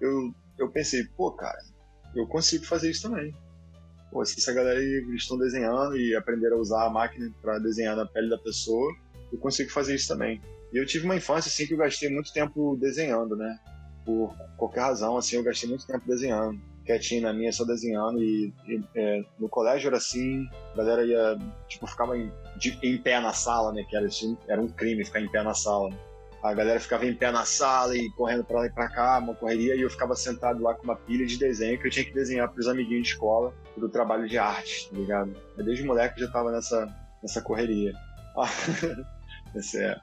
eu, eu pensei, pô, cara, eu consigo fazer isso também. Pô, se essa galera estão desenhando e aprenderam a usar a máquina para desenhar na pele da pessoa, eu consigo fazer isso também. E eu tive uma infância assim que eu gastei muito tempo desenhando, né? Por qualquer razão, assim, eu gastei muito tempo desenhando. Quietinho na minha, só desenhando. E, e é, no colégio era assim, a galera ia, tipo, ficava em, de, em pé na sala, né? Que era, assim, era um crime ficar em pé na sala. A galera ficava em pé na sala e correndo para lá e para cá, uma correria, e eu ficava sentado lá com uma pilha de desenho que eu tinha que desenhar para os amiguinhos de escola do trabalho de arte, tá ligado? Desde moleque eu já tava nessa, nessa correria. Esse é.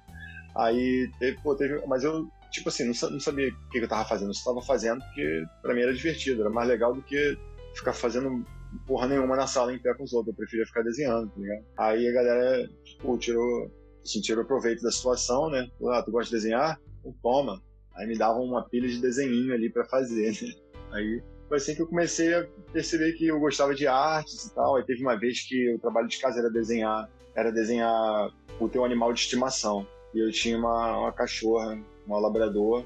Aí, teve, pô, teve, mas eu, tipo assim, não, não sabia o que eu tava fazendo, eu só tava fazendo porque pra mim era divertido, era mais legal do que ficar fazendo porra nenhuma na sala em pé com os outros, eu preferia ficar desenhando, tá ligado? Aí a galera, tipo, tirou assim, tirou proveito da situação, né? Ah, tu gosta de desenhar? Então toma. Aí me davam uma pilha de desenhinho ali para fazer, né? Aí foi assim que eu comecei a perceber que eu gostava de artes e tal. Aí teve uma vez que o trabalho de casa era desenhar, era desenhar o teu animal de estimação. E eu tinha uma, uma cachorra, uma labrador,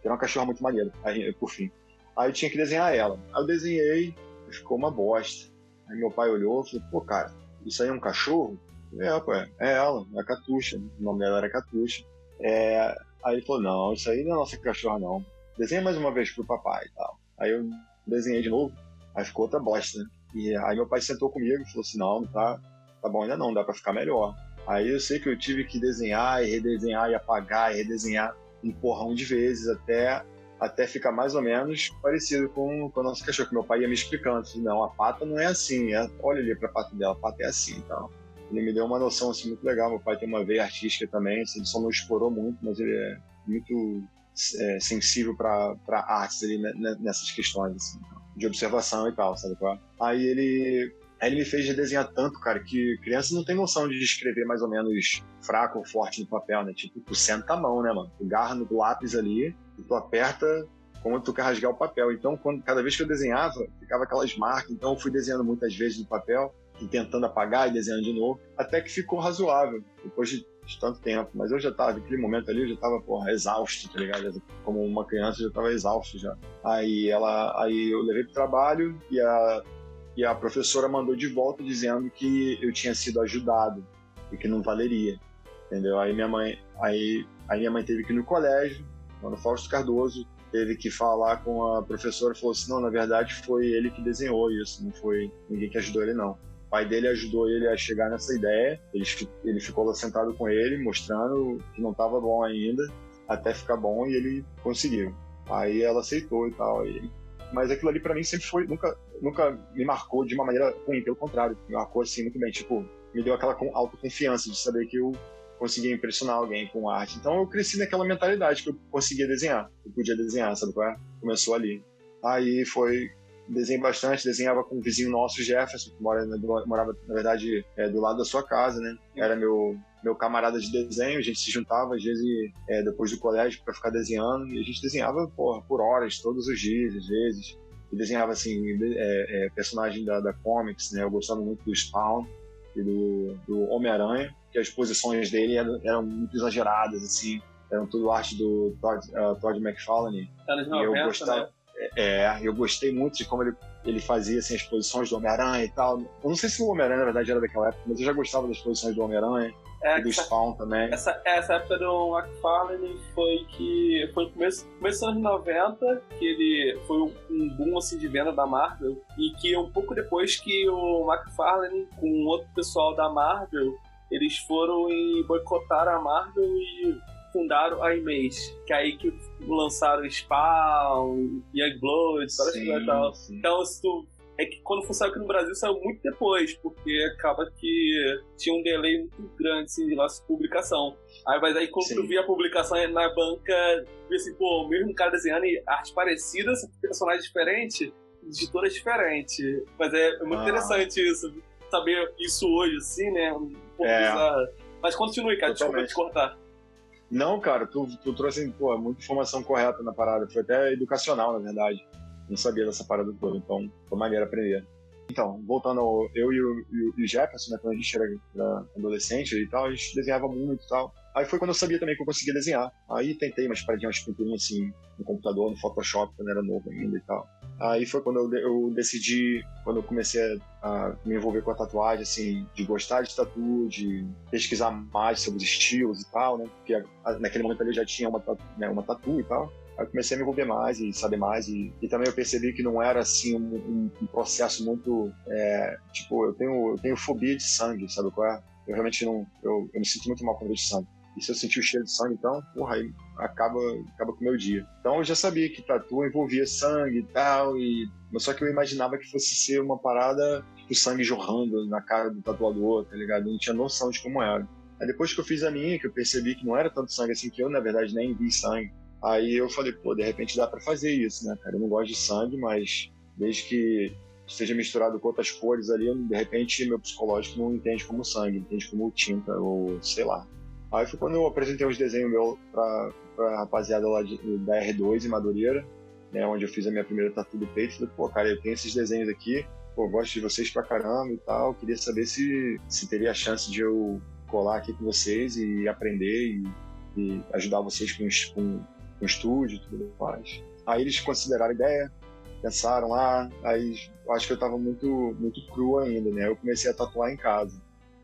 que era uma cachorra muito maneira, aí, por fim. Aí eu tinha que desenhar ela. Aí eu desenhei, ficou uma bosta. Aí meu pai olhou e falou, pô, cara, isso aí é um cachorro? É, pô, é, ela, é a Catuxa. O nome dela era Catuxa. É, aí ele falou: não, isso aí não é nossa cachorra, não. Desenha mais uma vez pro papai e tal. Aí eu desenhei de novo, aí ficou outra bosta, né? E aí meu pai sentou comigo e falou assim: não, tá, tá bom ainda não, dá pra ficar melhor. Aí eu sei que eu tive que desenhar e redesenhar e apagar e redesenhar um porrão de vezes até até ficar mais ou menos parecido com, com a nossa cachorra, que meu pai ia me explicando. Assim, não, a pata não é assim, é, olha ali pra pata dela, a pata é assim e tal ele me deu uma noção assim, muito legal. Meu pai tem uma veia artística também, assim, ele só não explorou muito, mas ele é muito é, sensível para artes ali, né, né, nessas questões assim, de observação e tal, sabe qual? Aí ele ele me fez desenhar tanto, cara, que criança não tem noção de escrever mais ou menos fraco ou forte no papel, né? Tipo, tu senta a mão, né, mano? Tu garra no lápis ali, e tu aperta como tu quer rasgar o papel. Então, quando, cada vez que eu desenhava, ficava aquelas marcas. Então, eu fui desenhando muitas vezes no papel tentando apagar e desenhando de novo, até que ficou razoável, depois de, de tanto tempo. Mas eu já tava, naquele momento ali, eu já tava, porra, exausto, tá ligado? Como uma criança, eu já tava exausto já. Aí ela, aí eu levei pro trabalho e a, e a professora mandou de volta dizendo que eu tinha sido ajudado e que não valeria, entendeu? Aí minha mãe, aí, aí minha mãe teve que ir no colégio, no Fausto Cardoso, teve que falar com a professora falou assim: não, na verdade foi ele que desenhou isso, não foi ninguém que ajudou ele, não. O pai dele ajudou ele a chegar nessa ideia. Ele, ele ficou lá sentado com ele, mostrando que não estava bom ainda, até ficar bom, e ele conseguiu. Aí ela aceitou e tal. E... Mas aquilo ali para mim sempre foi, nunca, nunca me marcou de uma maneira ruim, pelo contrário, me marcou assim muito bem. Tipo, me deu aquela autoconfiança de saber que eu conseguia impressionar alguém com arte. Então eu cresci naquela mentalidade que eu conseguia desenhar, eu podia desenhar, sabe qual é? Começou ali. Aí foi desenhei bastante, desenhava com um vizinho nosso, Jefferson, que mora, morava, na verdade, é, do lado da sua casa, né? Era meu, meu camarada de desenho, a gente se juntava, às vezes, é, depois do colégio, para ficar desenhando, e a gente desenhava, porra, por horas, todos os dias, às vezes. E desenhava, assim, é, é, personagem da, da Comics, né? Eu gostava muito do Spawn e do, do Homem-Aranha, que as posições dele eram, eram, muito exageradas, assim. Eram tudo arte do Todd, uh, Todd McFarlane. 90, e eu gostava, né? É, eu gostei muito de como ele, ele fazia assim, as posições do Homem-Aranha e tal. Eu não sei se o Homem-Aranha, na verdade, era daquela época, mas eu já gostava das posições do Homem-Aranha. É, e do Spawn também. Essa, essa época do McFarlane foi que foi no começo, começo dos anos 90 que ele foi um boom assim, de venda da Marvel e que um pouco depois que o McFarlane com outro pessoal da Marvel eles foram e boicotaram a Marvel e fundaram a Image, que é aí que lançaram Spawn, Youngblood, várias coisas e tal. Então, se tu é que quando saiu aqui no Brasil saiu muito depois, porque acaba que tinha um delay muito grande assim, de nossa publicação. Aí, mas aí quando Sim. tu via a publicação na banca, via assim, pô, o mesmo cara desenhando arte parecida, personagem diferente, editora diferente. Mas é, é muito ah. interessante isso. saber isso hoje, assim, né? Um pouco é. bizarro. Mas continue, cara, Totalmente. desculpa te cortar. Não, cara, tu, tu trouxe pô, muita informação correta na parada. Foi até educacional, na verdade. Não sabia dessa parada toda, então foi maneiro aprender. Então, voltando ao, eu e o, e o Jefferson, né, quando a gente era adolescente e tal, a gente desenhava muito e tal. Aí foi quando eu sabia também que eu conseguia desenhar. Aí tentei umas paradinhas, umas pinturinhas assim, no computador, no Photoshop, quando era novo ainda e tal. Aí foi quando eu, eu decidi, quando eu comecei a, me envolver com a tatuagem, assim, de gostar de tatu, de pesquisar mais sobre os estilos e tal, né? Porque a, naquele momento ali eu já tinha uma, né, uma tatu e tal. Aí eu comecei a me envolver mais e saber mais. E, e também eu percebi que não era assim um, um, um processo muito. É, tipo, eu tenho, eu tenho fobia de sangue, sabe qual é? Eu realmente não. Eu, eu me sinto muito mal quando vejo sangue. E se eu sentir o cheiro de sangue, então, porra, aí acaba, acaba com o meu dia. Então eu já sabia que tatu envolvia sangue e tal, e... mas só que eu imaginava que fosse ser uma parada, tipo, sangue jorrando na cara do tatuador, tá ligado? Eu não tinha noção de como era. Aí depois que eu fiz a minha, que eu percebi que não era tanto sangue assim, que eu, na verdade, nem vi sangue, Aí eu falei, pô, de repente dá para fazer isso, né, cara? Eu não gosto de sangue, mas desde que esteja misturado com outras cores ali, de repente meu psicológico não entende como sangue, entende como tinta ou sei lá. Aí foi quando eu apresentei os desenhos meus pra, pra rapaziada lá de, da R2 em Madureira, né, onde eu fiz a minha primeira tatu do peito. Falei, pô, cara, eu tenho esses desenhos aqui, pô, gosto de vocês pra caramba e tal. Queria saber se, se teria a chance de eu colar aqui com vocês e aprender e, e ajudar vocês com, com no estúdio e tudo mais. Aí eles consideraram a ideia, pensaram lá, aí acho que eu tava muito, muito cru ainda, né? Eu comecei a tatuar em casa.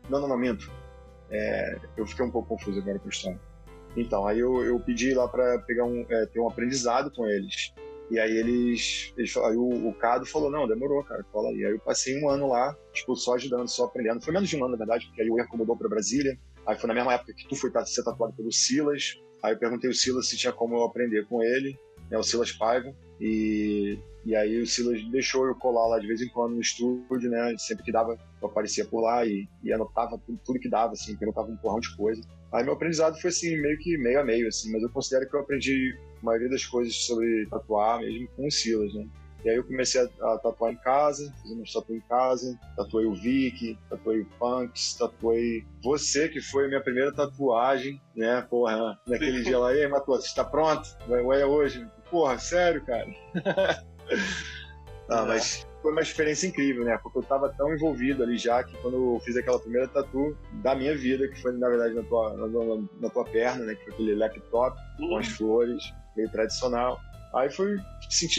Não, não, não, minto. É, eu fiquei um pouco confuso agora com a história. Então, aí eu, eu pedi lá para pegar um, é, ter um aprendizado com eles. E aí eles, eles aí o, o Cado falou, não, demorou, cara, cola aí. Aí eu passei um ano lá, tipo, só ajudando, só aprendendo. Foi menos de um ano, na verdade, porque aí o Erco mudou pra Brasília. Aí foi na mesma época que tu foi ser tatuado pelo Silas. Aí eu perguntei ao Silas se tinha como eu aprender com ele, né, o Silas Paiva, e, e aí o Silas deixou eu colar lá de vez em quando no estúdio, né, sempre que dava eu aparecia por lá e, e anotava tudo, tudo que dava, assim, perguntava um porrão de coisa. Aí meu aprendizado foi assim, meio que meio a meio, assim, mas eu considero que eu aprendi a maioria das coisas sobre tatuar mesmo com o Silas, né. E aí eu comecei a, a tatuar em casa, fiz uma tatu em casa, tatuei o Vic, tatuei o Punks, tatuei você, que foi a minha primeira tatuagem, né? Porra, naquele dia lá, e aí, Matheus, você está pronto? Vai, é hoje? Porra, sério, cara? ah, mas foi uma experiência incrível, né? Porque eu tava tão envolvido ali já que quando eu fiz aquela primeira tatu da minha vida, que foi na verdade na tua, na, na tua perna, né? Que foi aquele laptop uhum. com as flores, meio tradicional. Aí foi.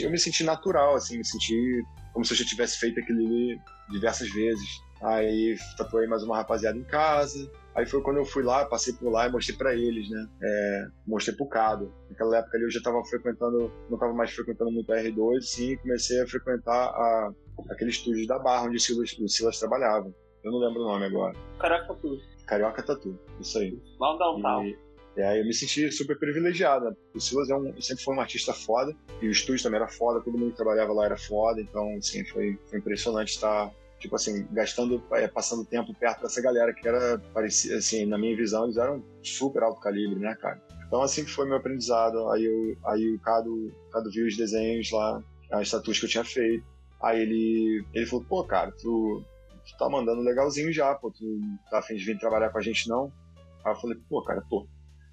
eu me senti natural, assim, me senti como se eu já tivesse feito aquilo ali diversas vezes. Aí tatuei mais uma rapaziada em casa. Aí foi quando eu fui lá, passei por lá e mostrei para eles, né? É, mostrei pro Cado. Naquela época ali eu já tava frequentando, não tava mais frequentando muito a R2, sim, comecei a frequentar a, aquele estúdio da Barra onde o Silas, o Silas trabalhava. Eu não lembro o nome agora. Carioca Tatu. Carioca Tatu, isso aí. Lá downtown. E, e aí eu me senti super privilegiado. Né? O Silas é um, sempre foi um artista foda, e o estúdio também era foda, todo mundo que trabalhava lá era foda, então, assim, foi, foi impressionante estar, tipo assim, gastando, é, passando tempo perto dessa galera que era, parecia, assim, na minha visão, eles eram super alto calibre, né, cara? Então, assim que foi meu aprendizado. Aí, eu, aí o Cado, Cado viu os desenhos lá, as tatuas que eu tinha feito. Aí ele, ele falou, pô, cara, tu, tu tá mandando legalzinho já, pô, tu tá afim de vir trabalhar com a gente não? Aí eu falei, pô, cara, tô.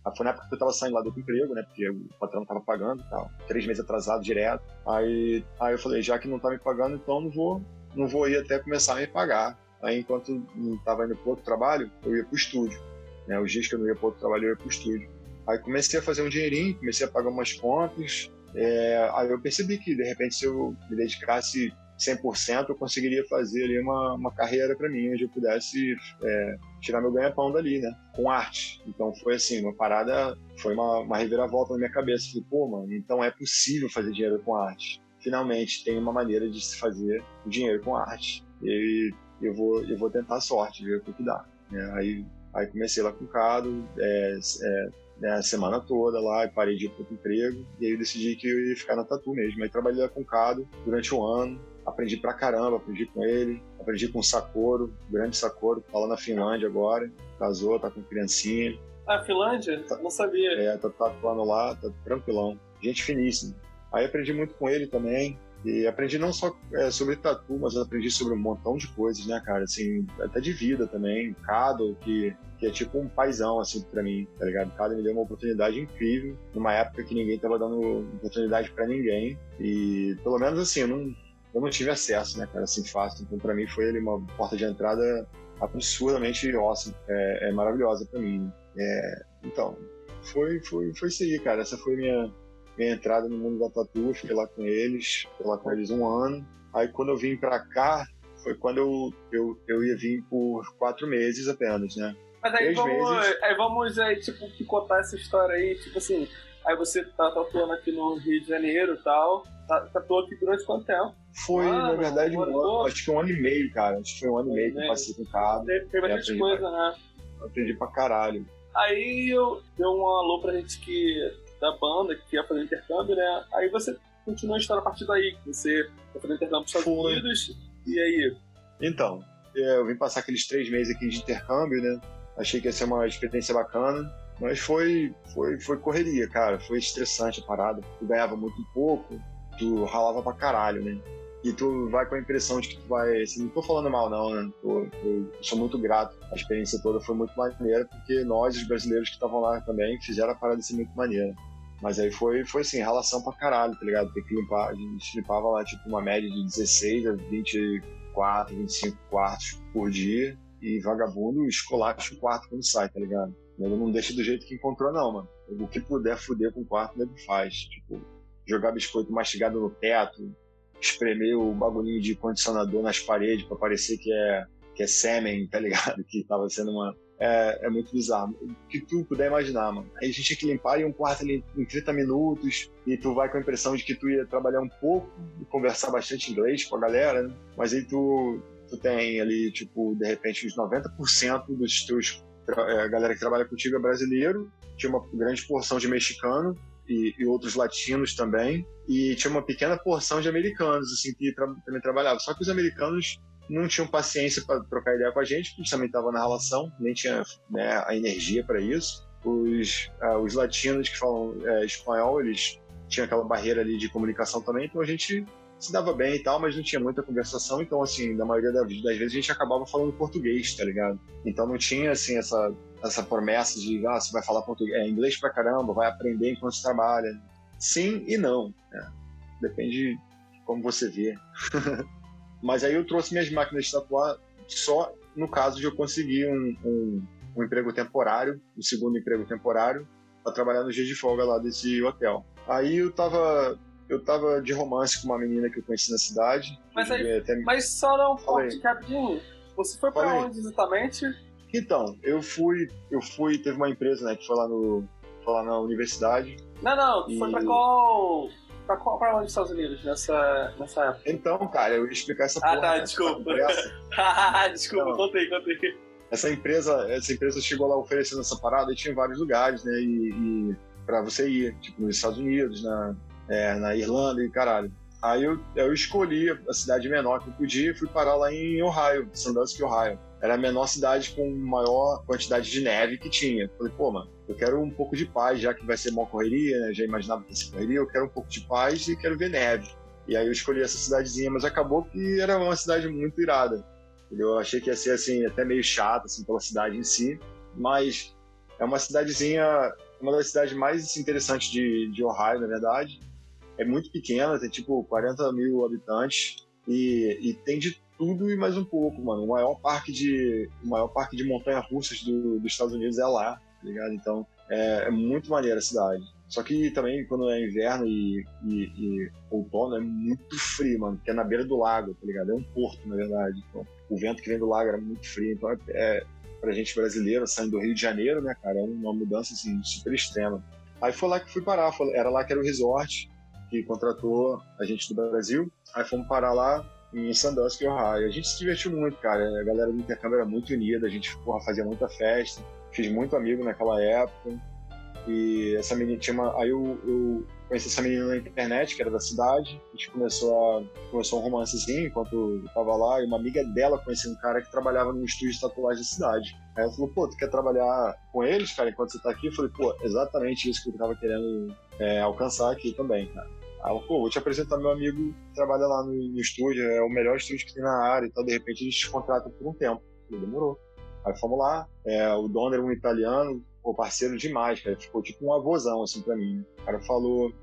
Aí foi na época que eu tava saindo lá do emprego, né? Porque o patrão tava pagando e tal. Três meses atrasado direto. Aí, aí eu falei, já que não tá me pagando, então não vou, não vou ir até começar a me pagar. Aí enquanto não tava indo pro outro trabalho, eu ia pro estúdio. Né? Os dias que eu não ia pro outro trabalho, eu ia pro estúdio. Aí comecei a fazer um dinheirinho, comecei a pagar umas contas. É, aí eu percebi que, de repente, se eu me dedicasse 100%, eu conseguiria fazer ali uma, uma carreira para mim, onde eu pudesse é, tirar meu ganha-pão dali, né? Com arte. Então foi assim, uma parada, foi uma, uma reviravolta na minha cabeça. Falei, pô, mano, então é possível fazer dinheiro com arte. Finalmente tem uma maneira de se fazer dinheiro com arte. E eu vou, eu vou tentar a sorte, ver o que, que dá. É, aí, aí comecei lá com o Cado, é, é, né, a semana toda lá, e parei de ir para emprego, e aí eu decidi que eu ia ficar na Tatu mesmo. Aí trabalhei lá com o Cado durante um ano, aprendi pra caramba, aprendi com ele, aprendi com o Sakoro, grande Sakoro, tá lá na Finlândia agora, casou, tá com criancinha. Ah, Finlândia? Tá, Não sabia. É, tá tatuando lá, tá tranquilão. Gente finíssima. Aí aprendi muito com ele também. E aprendi não só é, sobre tatu, mas aprendi sobre um montão de coisas, né, cara? Assim, até de vida também. Cado, que, que é tipo um paizão, assim, pra mim, tá ligado? Cado me deu uma oportunidade incrível, numa época que ninguém tava dando oportunidade para ninguém. E, pelo menos assim, eu não, eu não tive acesso, né, cara, assim, fácil. Então, pra mim, foi ali uma porta de entrada absurdamente awesome. É, é maravilhosa pra mim. É, então, foi, foi, foi isso aí, cara. Essa foi minha minha entrada no mundo da tatu, fiquei lá com eles, fiquei lá com eles um ano. Aí quando eu vim para cá, foi quando eu, eu, eu ia vir por quatro meses apenas, né? Mas aí vamos, aí vamos aí, tipo, contar essa história aí, tipo assim, aí você tá tatuando aqui no Rio de Janeiro e tal, tá, tatuou aqui durante quanto tempo? Foi, ah, na verdade, um ano, acho que um ano e meio, cara. Acho que foi um ano e meio que eu passei com o carro. Tem bastante coisa, pra, né? Aprendi pra caralho. Aí eu dei um alô pra gente que da banda que ia fazer intercâmbio, né? Aí você continua a história a partir daí, que você ia fazer intercâmbio para os Estados Unidos, e aí? Então, é, eu vim passar aqueles três meses aqui de intercâmbio, né? Achei que ia ser uma experiência bacana, mas foi, foi, foi correria, cara. Foi estressante a parada. Tu ganhava muito pouco, tu ralava pra caralho, né? E tu vai com a impressão de que tu vai. Assim, não tô falando mal, não, né? Eu, eu, sou muito grato. A experiência toda foi muito maneira, porque nós, os brasileiros que estavam lá também, fizeram a parada ser muito maneira. Mas aí foi, foi assim, relação pra caralho, tá ligado? Ter que limpar, a gente limpava lá, tipo, uma média de 16 a 24, 25 quartos por dia. E vagabundo escolacha o quarto quando sai, tá ligado? Ele não deixa do jeito que encontrou, não, mano. O que puder fuder com o quarto, ele faz. Tipo, jogar biscoito mastigado no teto, espremer o bagulhinho de condicionador nas paredes para parecer que é, que é sêmen, tá ligado? Que tava sendo uma, é, é, muito bizarro. O que tu puder imaginar, mano. Aí a gente tinha que limpar em um quarto ali em 30 minutos e tu vai com a impressão de que tu ia trabalhar um pouco e conversar bastante inglês com a galera, né? Mas aí tu, tu tem ali, tipo, de repente, uns 90% dos teus. É, a galera que trabalha contigo é brasileiro, tinha uma grande porção de mexicano e, e, outros latinos também, e tinha uma pequena porção de americanos, assim, que tra também trabalhavam. Só que os americanos não tinham paciência para trocar ideia com a gente, porque também estava na relação, nem tinha né, a energia para isso. Os, uh, os latinos que falam uh, espanhol, eles tinham aquela barreira ali de comunicação também, então a gente se dava bem e tal, mas não tinha muita conversação, então, assim, na maioria das vezes a gente acabava falando português, tá ligado? Então não tinha, assim, essa, essa promessa de, ah, você vai falar português, é inglês pra caramba, vai aprender enquanto você trabalha. Sim e não, né? Depende de como você vê. Mas aí eu trouxe minhas máquinas de tatuar só no caso de eu conseguir um, um, um emprego temporário, um segundo emprego temporário, para trabalhar no dia de folga lá desse hotel. Aí eu tava eu tava de romance com uma menina que eu conheci na cidade. Mas, aí, até... mas só não forte rapidinho. Você foi para onde exatamente? Então, eu fui, eu fui, teve uma empresa, né, que foi lá no, foi lá na universidade. Não, não, e... foi para qual Pra, qual, pra onde Estados Unidos nessa, nessa época? Então, cara, eu ia explicar essa Ah, tá, desculpa. desculpa, então, contei, contei. Essa empresa, essa empresa chegou lá oferecendo essa parada e tinha vários lugares, né? E, e pra você ir, tipo, nos Estados Unidos, na, é, na Irlanda e caralho. Aí eu, eu escolhi a cidade menor que eu podia e fui parar lá em Ohio, Sandusky, Ohio. Era a menor cidade com maior quantidade de neve que tinha. Falei, pô, mano, eu quero um pouco de paz, já que vai ser uma correria, né? Já imaginava que ia ser correria, eu quero um pouco de paz e quero ver neve. E aí eu escolhi essa cidadezinha, mas acabou que era uma cidade muito irada. Eu achei que ia ser assim, até meio chato assim, pela cidade em si, mas é uma cidadezinha, uma das cidades mais interessantes de, de Ohio, na verdade. É muito pequena, tem tipo 40 mil habitantes e, e tem de tudo e mais um pouco, mano. O maior parque de, o maior parque de montanha-russas do, dos Estados Unidos é lá ligado? Então é, é, muito maneira a cidade. Só que também quando é inverno e, e, e, outono é muito frio, mano, porque é na beira do lago, tá ligado? É um porto, na verdade. Então, o vento que vem do lago era muito frio, então é, é pra gente brasileiro, saindo do Rio de Janeiro, né, cara, é uma mudança assim, super extrema. Aí foi lá que fui parar, era lá que era o resort que contratou a gente do Brasil. Aí fomos parar lá em Sandusky, Ohio. A gente se divertiu muito, cara. A galera do intercâmbio era muito unida, a gente porra, fazia muita festa fiz muito amigo naquela época. E essa menina tinha uma. Aí eu, eu conheci essa menina na internet, que era da cidade. A gente começou, a, começou um romancezinho enquanto eu tava lá. E uma amiga dela conhecia um cara que trabalhava num estúdio de tatuagem da cidade. Aí ela falou: pô, tu quer trabalhar com eles, cara, enquanto você tá aqui? Eu falei: pô, exatamente isso que eu tava querendo é, alcançar aqui também, cara. Aí ela, pô, vou te apresentar meu amigo que trabalha lá no, no estúdio, é o melhor estúdio que tem na área e tal. De repente eles te contratam por um tempo. Falei, demorou. Aí fomos lá, é, o dono era um italiano, pô, parceiro demais, cara. Ficou tipo um avôzão, assim, pra mim. Né? O cara falou,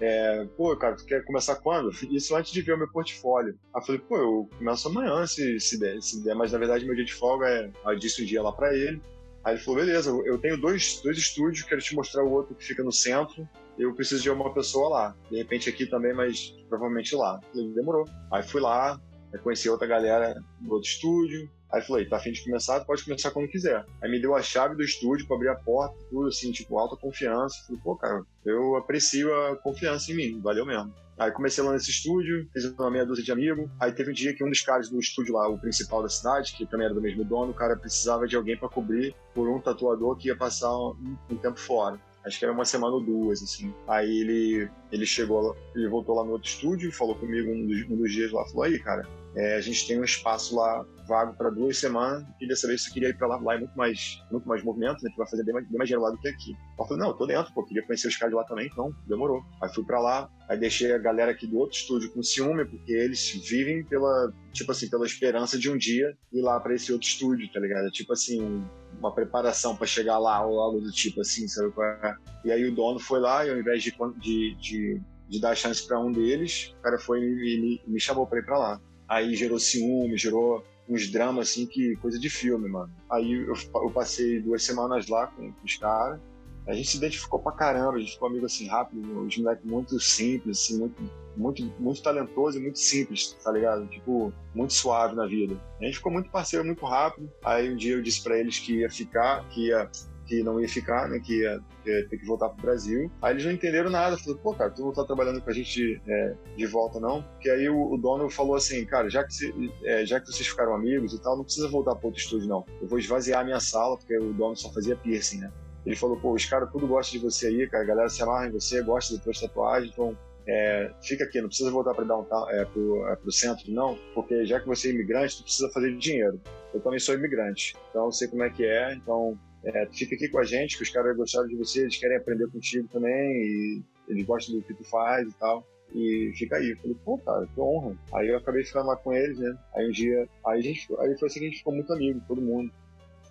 é, pô, cara, tu quer começar quando? Isso antes de ver o meu portfólio. Aí eu falei, pô, eu começo amanhã, se, se, der, se der, mas na verdade meu dia de folga é. Aí eu disse um dia lá pra ele. Aí ele falou, beleza, eu tenho dois, dois estúdios, quero te mostrar o outro que fica no centro. Eu preciso de uma pessoa lá. De repente aqui também, mas provavelmente lá. Ele demorou. Aí fui lá, conheci outra galera do outro estúdio. Aí falei, tá afim de começar? Pode começar quando quiser. Aí me deu a chave do estúdio pra abrir a porta, tudo assim, tipo, alta confiança. Falei, pô, cara, eu aprecio a confiança em mim, valeu mesmo. Aí comecei lá nesse estúdio, fiz uma meia dúzia de amigos. Aí teve um dia que um dos caras do estúdio lá, o principal da cidade, que também era do mesmo dono, o cara precisava de alguém para cobrir por um tatuador que ia passar um, um tempo fora acho que era uma semana ou duas, assim. Aí ele, ele chegou, ele voltou lá no outro estúdio, falou comigo um dos, um dos dias lá, falou, aí, cara, é, a gente tem um espaço lá vago para duas semanas e dessa vez você queria ir para lá. Lá é muito mais, muito mais movimento, né? Que vai fazer bem mais, bem mais dinheiro lá do que aqui. Eu falei, não, eu tô dentro, pô, queria conhecer os caras de lá também, então demorou. Aí fui para lá, aí deixei a galera aqui do outro estúdio com ciúme, porque eles vivem pela, tipo assim, pela esperança de um dia ir lá para esse outro estúdio, tá ligado? Tipo assim, uma preparação para chegar lá ou algo do tipo assim, sabe é? E aí o dono foi lá e ao invés de, de, de, de dar chance para um deles, o cara foi e me, me chamou para ir para lá. Aí gerou ciúme, gerou uns dramas assim que coisa de filme, mano. Aí eu, eu passei duas semanas lá com, com os caras. A gente se identificou pra caramba, a gente ficou amigo assim rápido, os moleques muito simples, assim, muito, muito, muito talentoso e muito simples, tá ligado? Tipo, muito suave na vida. A gente ficou muito parceiro muito rápido. Aí um dia eu disse para eles que ia ficar, que ia que não ia ficar, né, que ia, ia ter que voltar pro Brasil. Aí eles não entenderam nada, falaram, pô, cara, tu não tá trabalhando com a gente é, de volta, não? Porque aí o, o, dono falou assim, cara, já que, é, já que vocês ficaram amigos e tal, não precisa voltar pro outro estúdio, não. Eu vou esvaziar a minha sala, porque o dono só fazia piercing, né? Ele falou, pô, os caras tudo gostam de você aí, cara, a galera se amarra em você, gosta das tuas tatuagens, então é, fica aqui, não precisa voltar para downtown, é, pro, é, centro, não, porque já que você é imigrante, tu precisa fazer dinheiro. Eu também sou imigrante, então sei como é que é, então é, fica aqui com a gente, que os caras gostaram de você, eles querem aprender contigo também, e eles gostam do que tu faz e tal. E fica aí. Eu falei, pô, cara, que honra. Aí eu acabei ficando lá com eles, né? Aí um dia, aí, a gente, aí foi assim que a gente ficou muito amigo, todo mundo.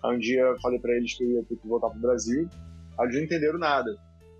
Aí um dia eu falei pra eles que eu ia ter que voltar pro Brasil. Aí eles não entenderam nada.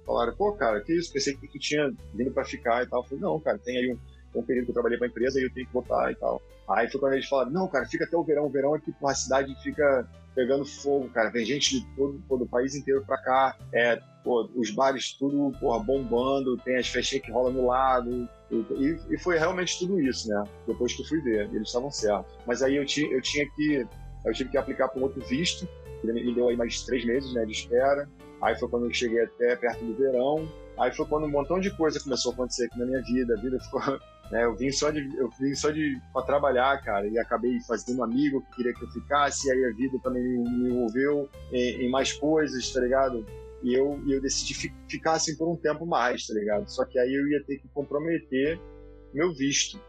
Falaram, pô, cara, que isso? Pensei que tu tinha vindo pra ficar e tal. Eu falei, não, cara, tem aí um, um período que eu trabalhei pra empresa e eu tenho que voltar e tal. Aí foi quando eles falaram, não, cara, fica até o verão. O verão é que a cidade fica pegando fogo, cara. Vem gente de todo, todo o país inteiro pra cá. É, pô, os bares tudo porra, bombando, tem as festinhas que rolam no lado. E, e, foi realmente tudo isso, né? Depois que eu fui ver, eles estavam certos. Mas aí eu, ti, eu tinha que. Eu tive que aplicar para um outro visto, ele me deu aí mais três meses né, de espera. Aí foi quando eu cheguei até perto do verão. Aí foi quando um montão de coisa começou a acontecer aqui na minha vida. A vida ficou né? Eu vim só de eu vim só de para trabalhar, cara, e acabei fazendo um amigo que queria que eu ficasse, e aí a vida também me envolveu em, em mais coisas, tá ligado? E eu, eu decidi fi, ficar assim por um tempo mais, tá ligado? Só que aí eu ia ter que comprometer meu visto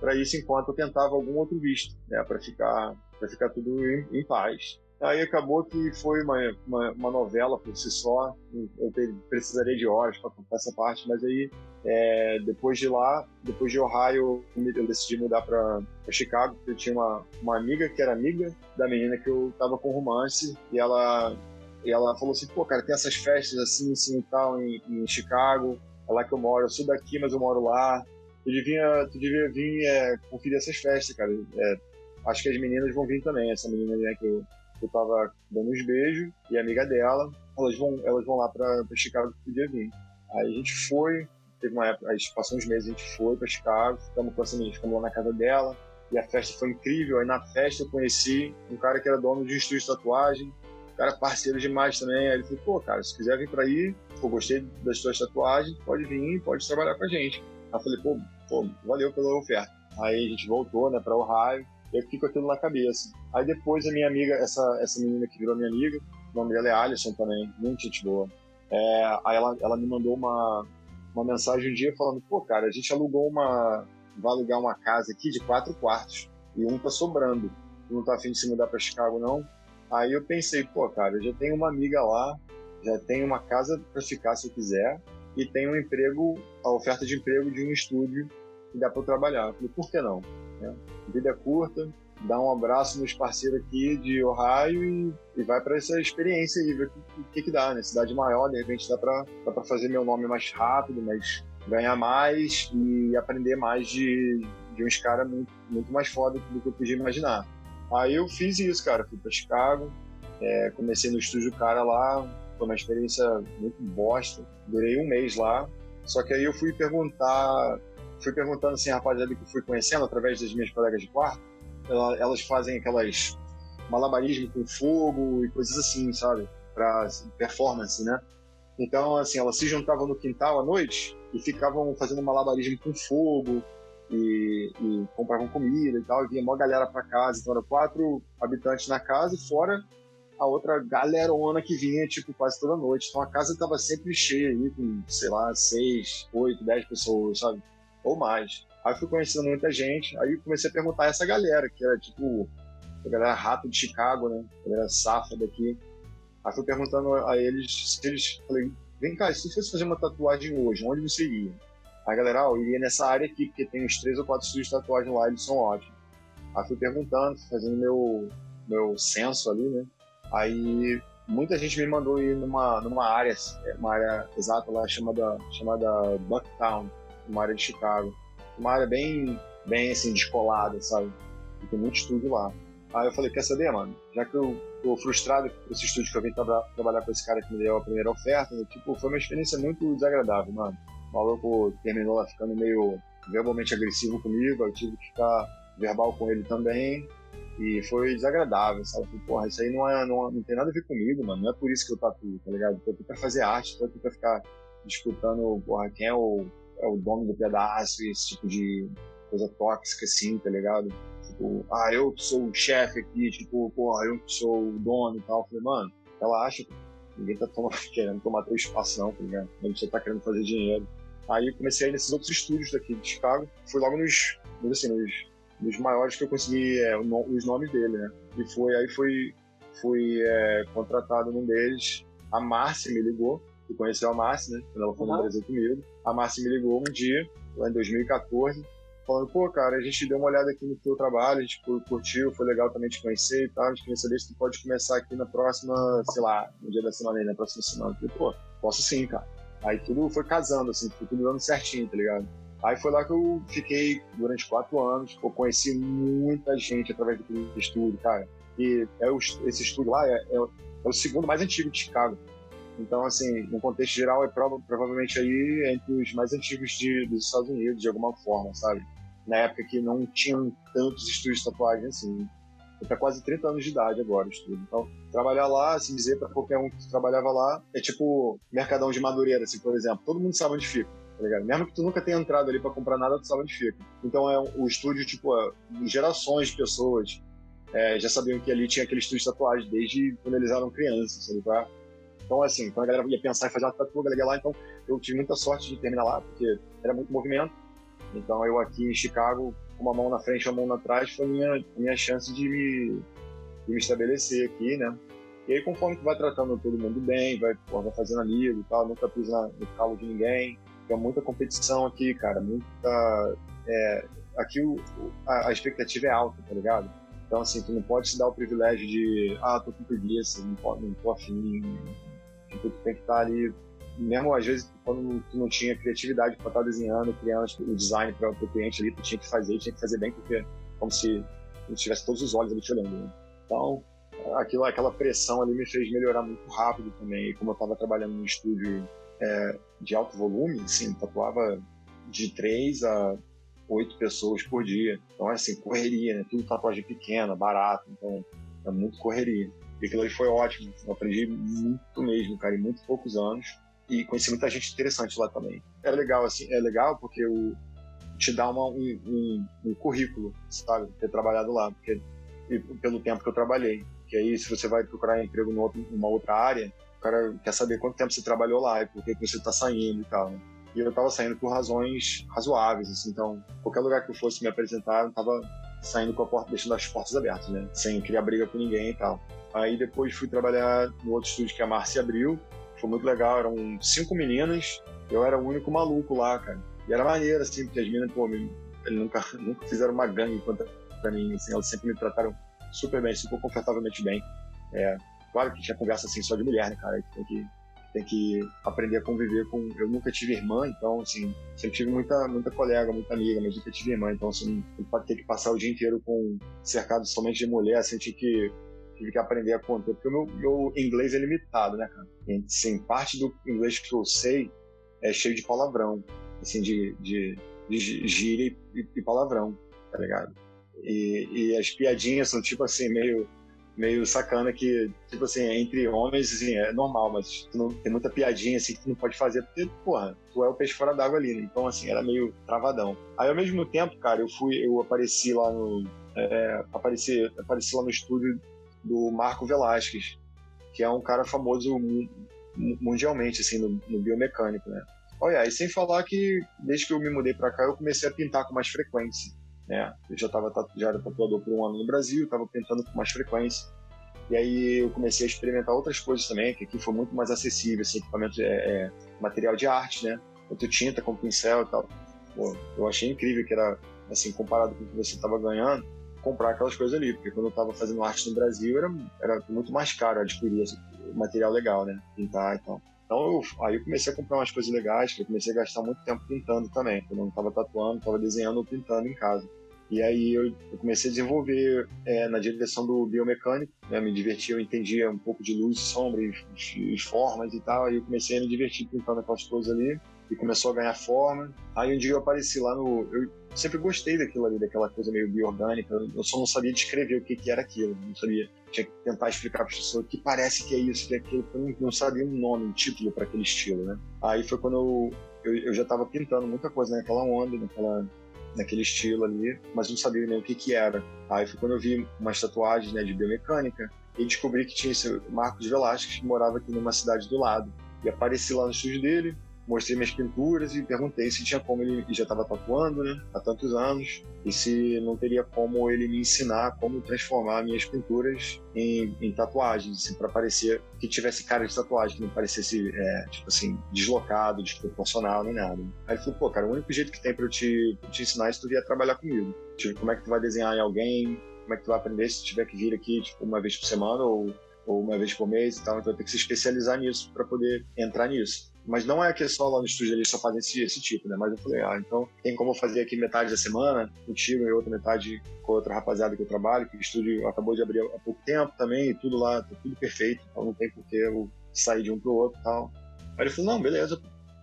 para isso enquanto eu tentava algum outro visto, né, para ficar para ficar tudo em, em paz. Aí acabou que foi uma, uma, uma, novela por si só. Eu precisaria de horas para contar essa parte, mas aí é, depois de lá, depois de Ohio, eu decidi mudar para Chicago, porque eu tinha uma, uma amiga que era amiga da menina que eu tava com romance e ela e ela falou assim, pô, cara, tem essas festas assim, assim e tal em, em Chicago, é lá que eu moro, eu sou daqui, mas eu moro lá. Tu devia, tu devia vir é, conferir essas festas, cara. É, acho que as meninas vão vir também, essa menina né, que eu eu tava dando uns beijos e a amiga dela, elas vão, elas vão lá pra, pra Chicago que podia vir. Aí a gente foi, teve uma época, aí passou uns meses, a gente foi pra Chicago, ficamos com essa menina, ficamos lá na casa dela, e a festa foi incrível. Aí na festa eu conheci um cara que era dono de um estúdio de tatuagem, cara parceiro demais também. Aí ele falou, pô, cara, se quiser vir pra aí, pô, gostei das suas tatuagens, pode vir, pode trabalhar com a gente. Aí eu falei, pô, pô, valeu pela oferta. Aí a gente voltou, né, pra Ohio, eu fico aquilo na cabeça. Aí depois a minha amiga, essa, essa menina que virou minha amiga, o nome dela é Alison também, muito gente boa. É, aí ela, ela me mandou uma, uma mensagem um dia falando, pô, cara, a gente alugou uma. vai alugar uma casa aqui de quatro quartos e um tá sobrando. Não tá afim de se mudar pra Chicago, não? Aí eu pensei, pô, cara, eu já tenho uma amiga lá, já tenho uma casa pra ficar se eu quiser, e tem um emprego, a oferta de emprego de um estúdio que dá para eu trabalhar. Eu falei, por que não? Né? Vida curta, dá um abraço nos parceiros aqui de Ohio e, e vai para essa experiência aí, ver o que, que, dá, né? Cidade maior, de repente dá para fazer meu nome mais rápido, mas ganhar mais e aprender mais de, de uns caras muito, muito mais foda do que eu podia imaginar. Aí eu fiz isso, cara. Fui para Chicago, é, comecei no estúdio cara lá, foi uma experiência muito bosta. Durei um mês lá. Só que aí eu fui perguntar, fui perguntando assim, rapaziada que eu fui conhecendo através das minhas colegas de quarto, elas fazem aquelas malabarismo com fogo e coisas assim, sabe? Pra performance, né? Então, assim, elas se juntavam no quintal à noite e ficavam fazendo malabarismo com fogo e, e compravam comida e tal. E vinha uma galera pra casa. Então, eram quatro habitantes na casa e fora a outra galerona que vinha, tipo, quase toda noite. Então, a casa tava sempre cheia aí, com, sei lá, seis, oito, dez pessoas, sabe? Ou mais. Aí fui conhecendo muita gente, aí comecei a perguntar a essa galera, que era tipo a galera rato de Chicago, né? A galera safra daqui. Aí fui perguntando a eles se eles. Falei, vem cá, se fosse fazer uma tatuagem hoje, onde você iria? Aí a galera, ah, eu iria nessa área aqui, porque tem uns três ou quatro estúdios de tatuagem lá, eles são ótimos. Aí fui perguntando, fazendo meu, meu censo ali, né? Aí muita gente me mandou ir numa, numa área, uma área exata lá chamada, chamada Bucktown, uma área de Chicago uma área bem, bem assim, descolada, sabe? E tem muito estúdio lá. Aí eu falei, quer saber, mano? Já que eu tô frustrado com esse estúdio que eu vim tra trabalhar com esse cara que me deu a primeira oferta, né? tipo, foi uma experiência muito desagradável, mano. O maluco terminou lá ficando meio verbalmente agressivo comigo, eu tive que ficar verbal com ele também. E foi desagradável, sabe? Porra, isso aí não, é, não, não tem nada a ver comigo, mano. Não é por isso que eu tatuo, tá ligado? Tô aqui pra fazer arte, tô aqui pra ficar disputando, porra, quem é o é o dono do pedaço, esse tipo de coisa tóxica, assim, tá ligado? Tipo, ah, eu sou o chefe aqui, tipo, porra, eu sou o dono e tal. Falei, mano, ela acha que ninguém tá tomando, querendo tomar teu espaço, não, tá ligado? Só tá querendo fazer dinheiro. Aí comecei a ir nesses outros estúdios daqui de Chicago. Fui logo nos, assim, nos, nos maiores que eu consegui é, os nomes dele, né? E foi, aí fui, fui é, contratado num deles. A Márcia me ligou que conheceu a Márcia, né? Quando ela foi uhum. no Brasil comigo. A Márcia me ligou um dia, lá em 2014, falando, pô, cara, a gente deu uma olhada aqui no teu trabalho, a gente curtiu, foi legal também te conhecer e tal, a gente queria saber se tu pode começar aqui na próxima, sei lá, no dia da semana aí, na próxima semana. Eu falei, pô, posso sim, cara. Aí tudo foi casando, assim, foi tudo dando certinho, tá ligado? Aí foi lá que eu fiquei durante quatro anos, pô, conheci muita gente através do estúdio, cara. E é o, esse estúdio lá é, é, é o segundo mais antigo de Chicago. Então, assim, no contexto geral, é prova, provavelmente aí entre os mais antigos de, dos Estados Unidos, de alguma forma, sabe? Na época que não tinham tantos estúdios de tatuagem assim. Está quase 30 anos de idade agora o estúdio. Então, trabalhar lá, assim dizer para qualquer um que trabalhava lá, é tipo Mercadão de Madureira, assim, por exemplo. Todo mundo sabe onde fica, tá ligado? Mesmo que tu nunca tenha entrado ali para comprar nada, tu sabe onde fica. Então, é o estúdio, tipo, é, gerações de pessoas é, já sabiam que ali tinha aquele estúdio de tatuagem desde quando eles eram crianças, sabe? Pra, então, assim, quando a galera ia pensar em fazer uma a galera lá, então eu tive muita sorte de terminar lá, porque era muito movimento. Então, eu aqui em Chicago, com uma mão na frente e uma mão atrás, foi a minha, minha chance de me, de me estabelecer aqui, né? E aí, conforme tu vai tratando todo mundo bem, vai, pô, vai fazendo amigo e tal, nunca pisa no calo de ninguém. Tem muita competição aqui, cara, muita. É, aqui o, a, a expectativa é alta, tá ligado? Então, assim, tu não pode se dar o privilégio de, ah, tô com preguiça, não, não tô afim, Tipo, tu tem que estar ali, mesmo às vezes quando tu não tinha criatividade para estar desenhando, criando tipo, o design para o cliente ali, tu tinha que fazer, tinha que fazer bem, porque como se tivesse todos os olhos ali te olhando. Né? Então, aquilo, aquela pressão ali me fez melhorar muito rápido também. E como eu estava trabalhando num estúdio é, de alto volume, assim, tatuava de três a oito pessoas por dia. Então, é assim, correria, né? Tudo tatuagem pequena, barato. Então, é muito correria. E aquilo ali foi ótimo. Eu aprendi muito mesmo, cara, em muito poucos anos. E conheci muita gente interessante lá também. É legal, assim, é legal porque o, te dá uma, um, um, um, currículo, sabe? Ter trabalhado lá, porque e, pelo tempo que eu trabalhei. Que aí, se você vai procurar emprego numa outra área, o cara quer saber quanto tempo você trabalhou lá e por que você está saindo e tal. Né? E eu estava saindo por razões razoáveis, assim, então qualquer lugar que eu fosse me apresentar, eu estava saindo com a porta, deixando as portas abertas, né? Sem criar briga com ninguém e tal. Aí depois fui trabalhar no outro estúdio que a Márcia abriu. Foi muito legal, eram cinco meninas eu era o único maluco lá, cara. E era maneiro, assim, porque as meninas, pô, eles nunca, nunca fizeram uma gangue contra mim, assim, elas sempre me trataram super bem, super confortavelmente bem. É, claro que tinha conversa, assim, só de mulher, né, cara? Tem que, tem que aprender a conviver com... Eu nunca tive irmã, então, assim, sempre tive muita, muita colega, muita amiga, mas nunca tive irmã, então, assim, ter que passar o dia inteiro com cercado somente de mulher, assim, tinha que tive que aprender a conter, porque o meu, meu, inglês é limitado, né, cara? Sim, parte do inglês que eu sei é cheio de palavrão, assim, de, de, de gíria e, e, palavrão, tá ligado? E, e, as piadinhas são, tipo assim, meio, meio sacana que, tipo assim, entre homens, assim, é normal, mas não, tem muita piadinha, assim, que tu não pode fazer, porque, porra, tu é o peixe fora d'água ali, né? Então, assim, era meio travadão. Aí, ao mesmo tempo, cara, eu fui, eu apareci lá no... É, apareci, apareci lá no estúdio do Marco Velasquez, que é um cara famoso mundialmente, assim, no, no biomecânico, né? Olha, e sem falar que desde que eu me mudei para cá, eu comecei a pintar com mais frequência, né? Eu já tava já era tatuador por um ano no Brasil, estava pintando com mais frequência. E aí eu comecei a experimentar outras coisas também, que aqui foi muito mais acessível, assim, equipamento, é, é, material de arte, né? Tanto tinta como pincel e tal. Pô, eu achei incrível que era, assim, comparado com o que você estava ganhando, comprar aquelas coisas ali, porque quando eu estava fazendo arte no Brasil era, era muito mais caro adquirir esse material legal, né? Pintar e tal. Então eu, aí eu comecei a comprar umas coisas legais, eu comecei a gastar muito tempo pintando também. Eu não estava tatuando, estava desenhando ou pintando em casa. E aí eu, eu comecei a desenvolver é, na direção do biomecânico, né? me divertia, eu entendia um pouco de luz, sombra e, e formas e tal. Aí eu comecei a me divertir pintando aquelas coisas ali e começou a ganhar forma. Aí um dia eu apareci lá no. Eu sempre gostei daquilo ali, daquela coisa meio biorgânica. Eu só não sabia descrever o que, que era aquilo. Não sabia. Tinha que tentar explicar para as pessoas que parece que é isso, que é aquilo. Eu não, não sabia um nome, um título para aquele estilo, né? Aí foi quando eu, eu, eu já estava pintando muita coisa naquela onda, naquela, naquele estilo ali, mas não sabia nem o que, que era. Aí foi quando eu vi umas tatuagens né, de biomecânica e descobri que tinha esse Marcos Velasquez que morava aqui numa cidade do lado. E apareci lá no estúdio dele, mostrei minhas pinturas e perguntei se tinha como ele, já estava tatuando, né, há tantos anos, e se não teria como ele me ensinar como transformar minhas pinturas em, em tatuagens, assim, para parecer que tivesse cara de tatuagem, que não parecesse, é, tipo assim, deslocado, desproporcional, nem nada. Aí ele falou, pô, cara, o único jeito que tem para eu te, te ensinar é se tu vier trabalhar comigo. Tipo, como é que tu vai desenhar em alguém, como é que tu vai aprender se tiver que vir aqui, tipo, uma vez por semana ou, ou uma vez por mês e tal, então vai ter que se especializar nisso para poder entrar nisso. Mas não é que só lá no estúdio eles só fazem esse, esse tipo, né? Mas eu falei, ah, então tem como eu fazer aqui metade da semana contigo e outra metade com outra rapaziada que eu trabalho, que o estúdio acabou de abrir há pouco tempo também, e tudo lá, tá tudo perfeito, então não tem por que eu sair de um pro outro e tal. Aí ele falou, não, beleza,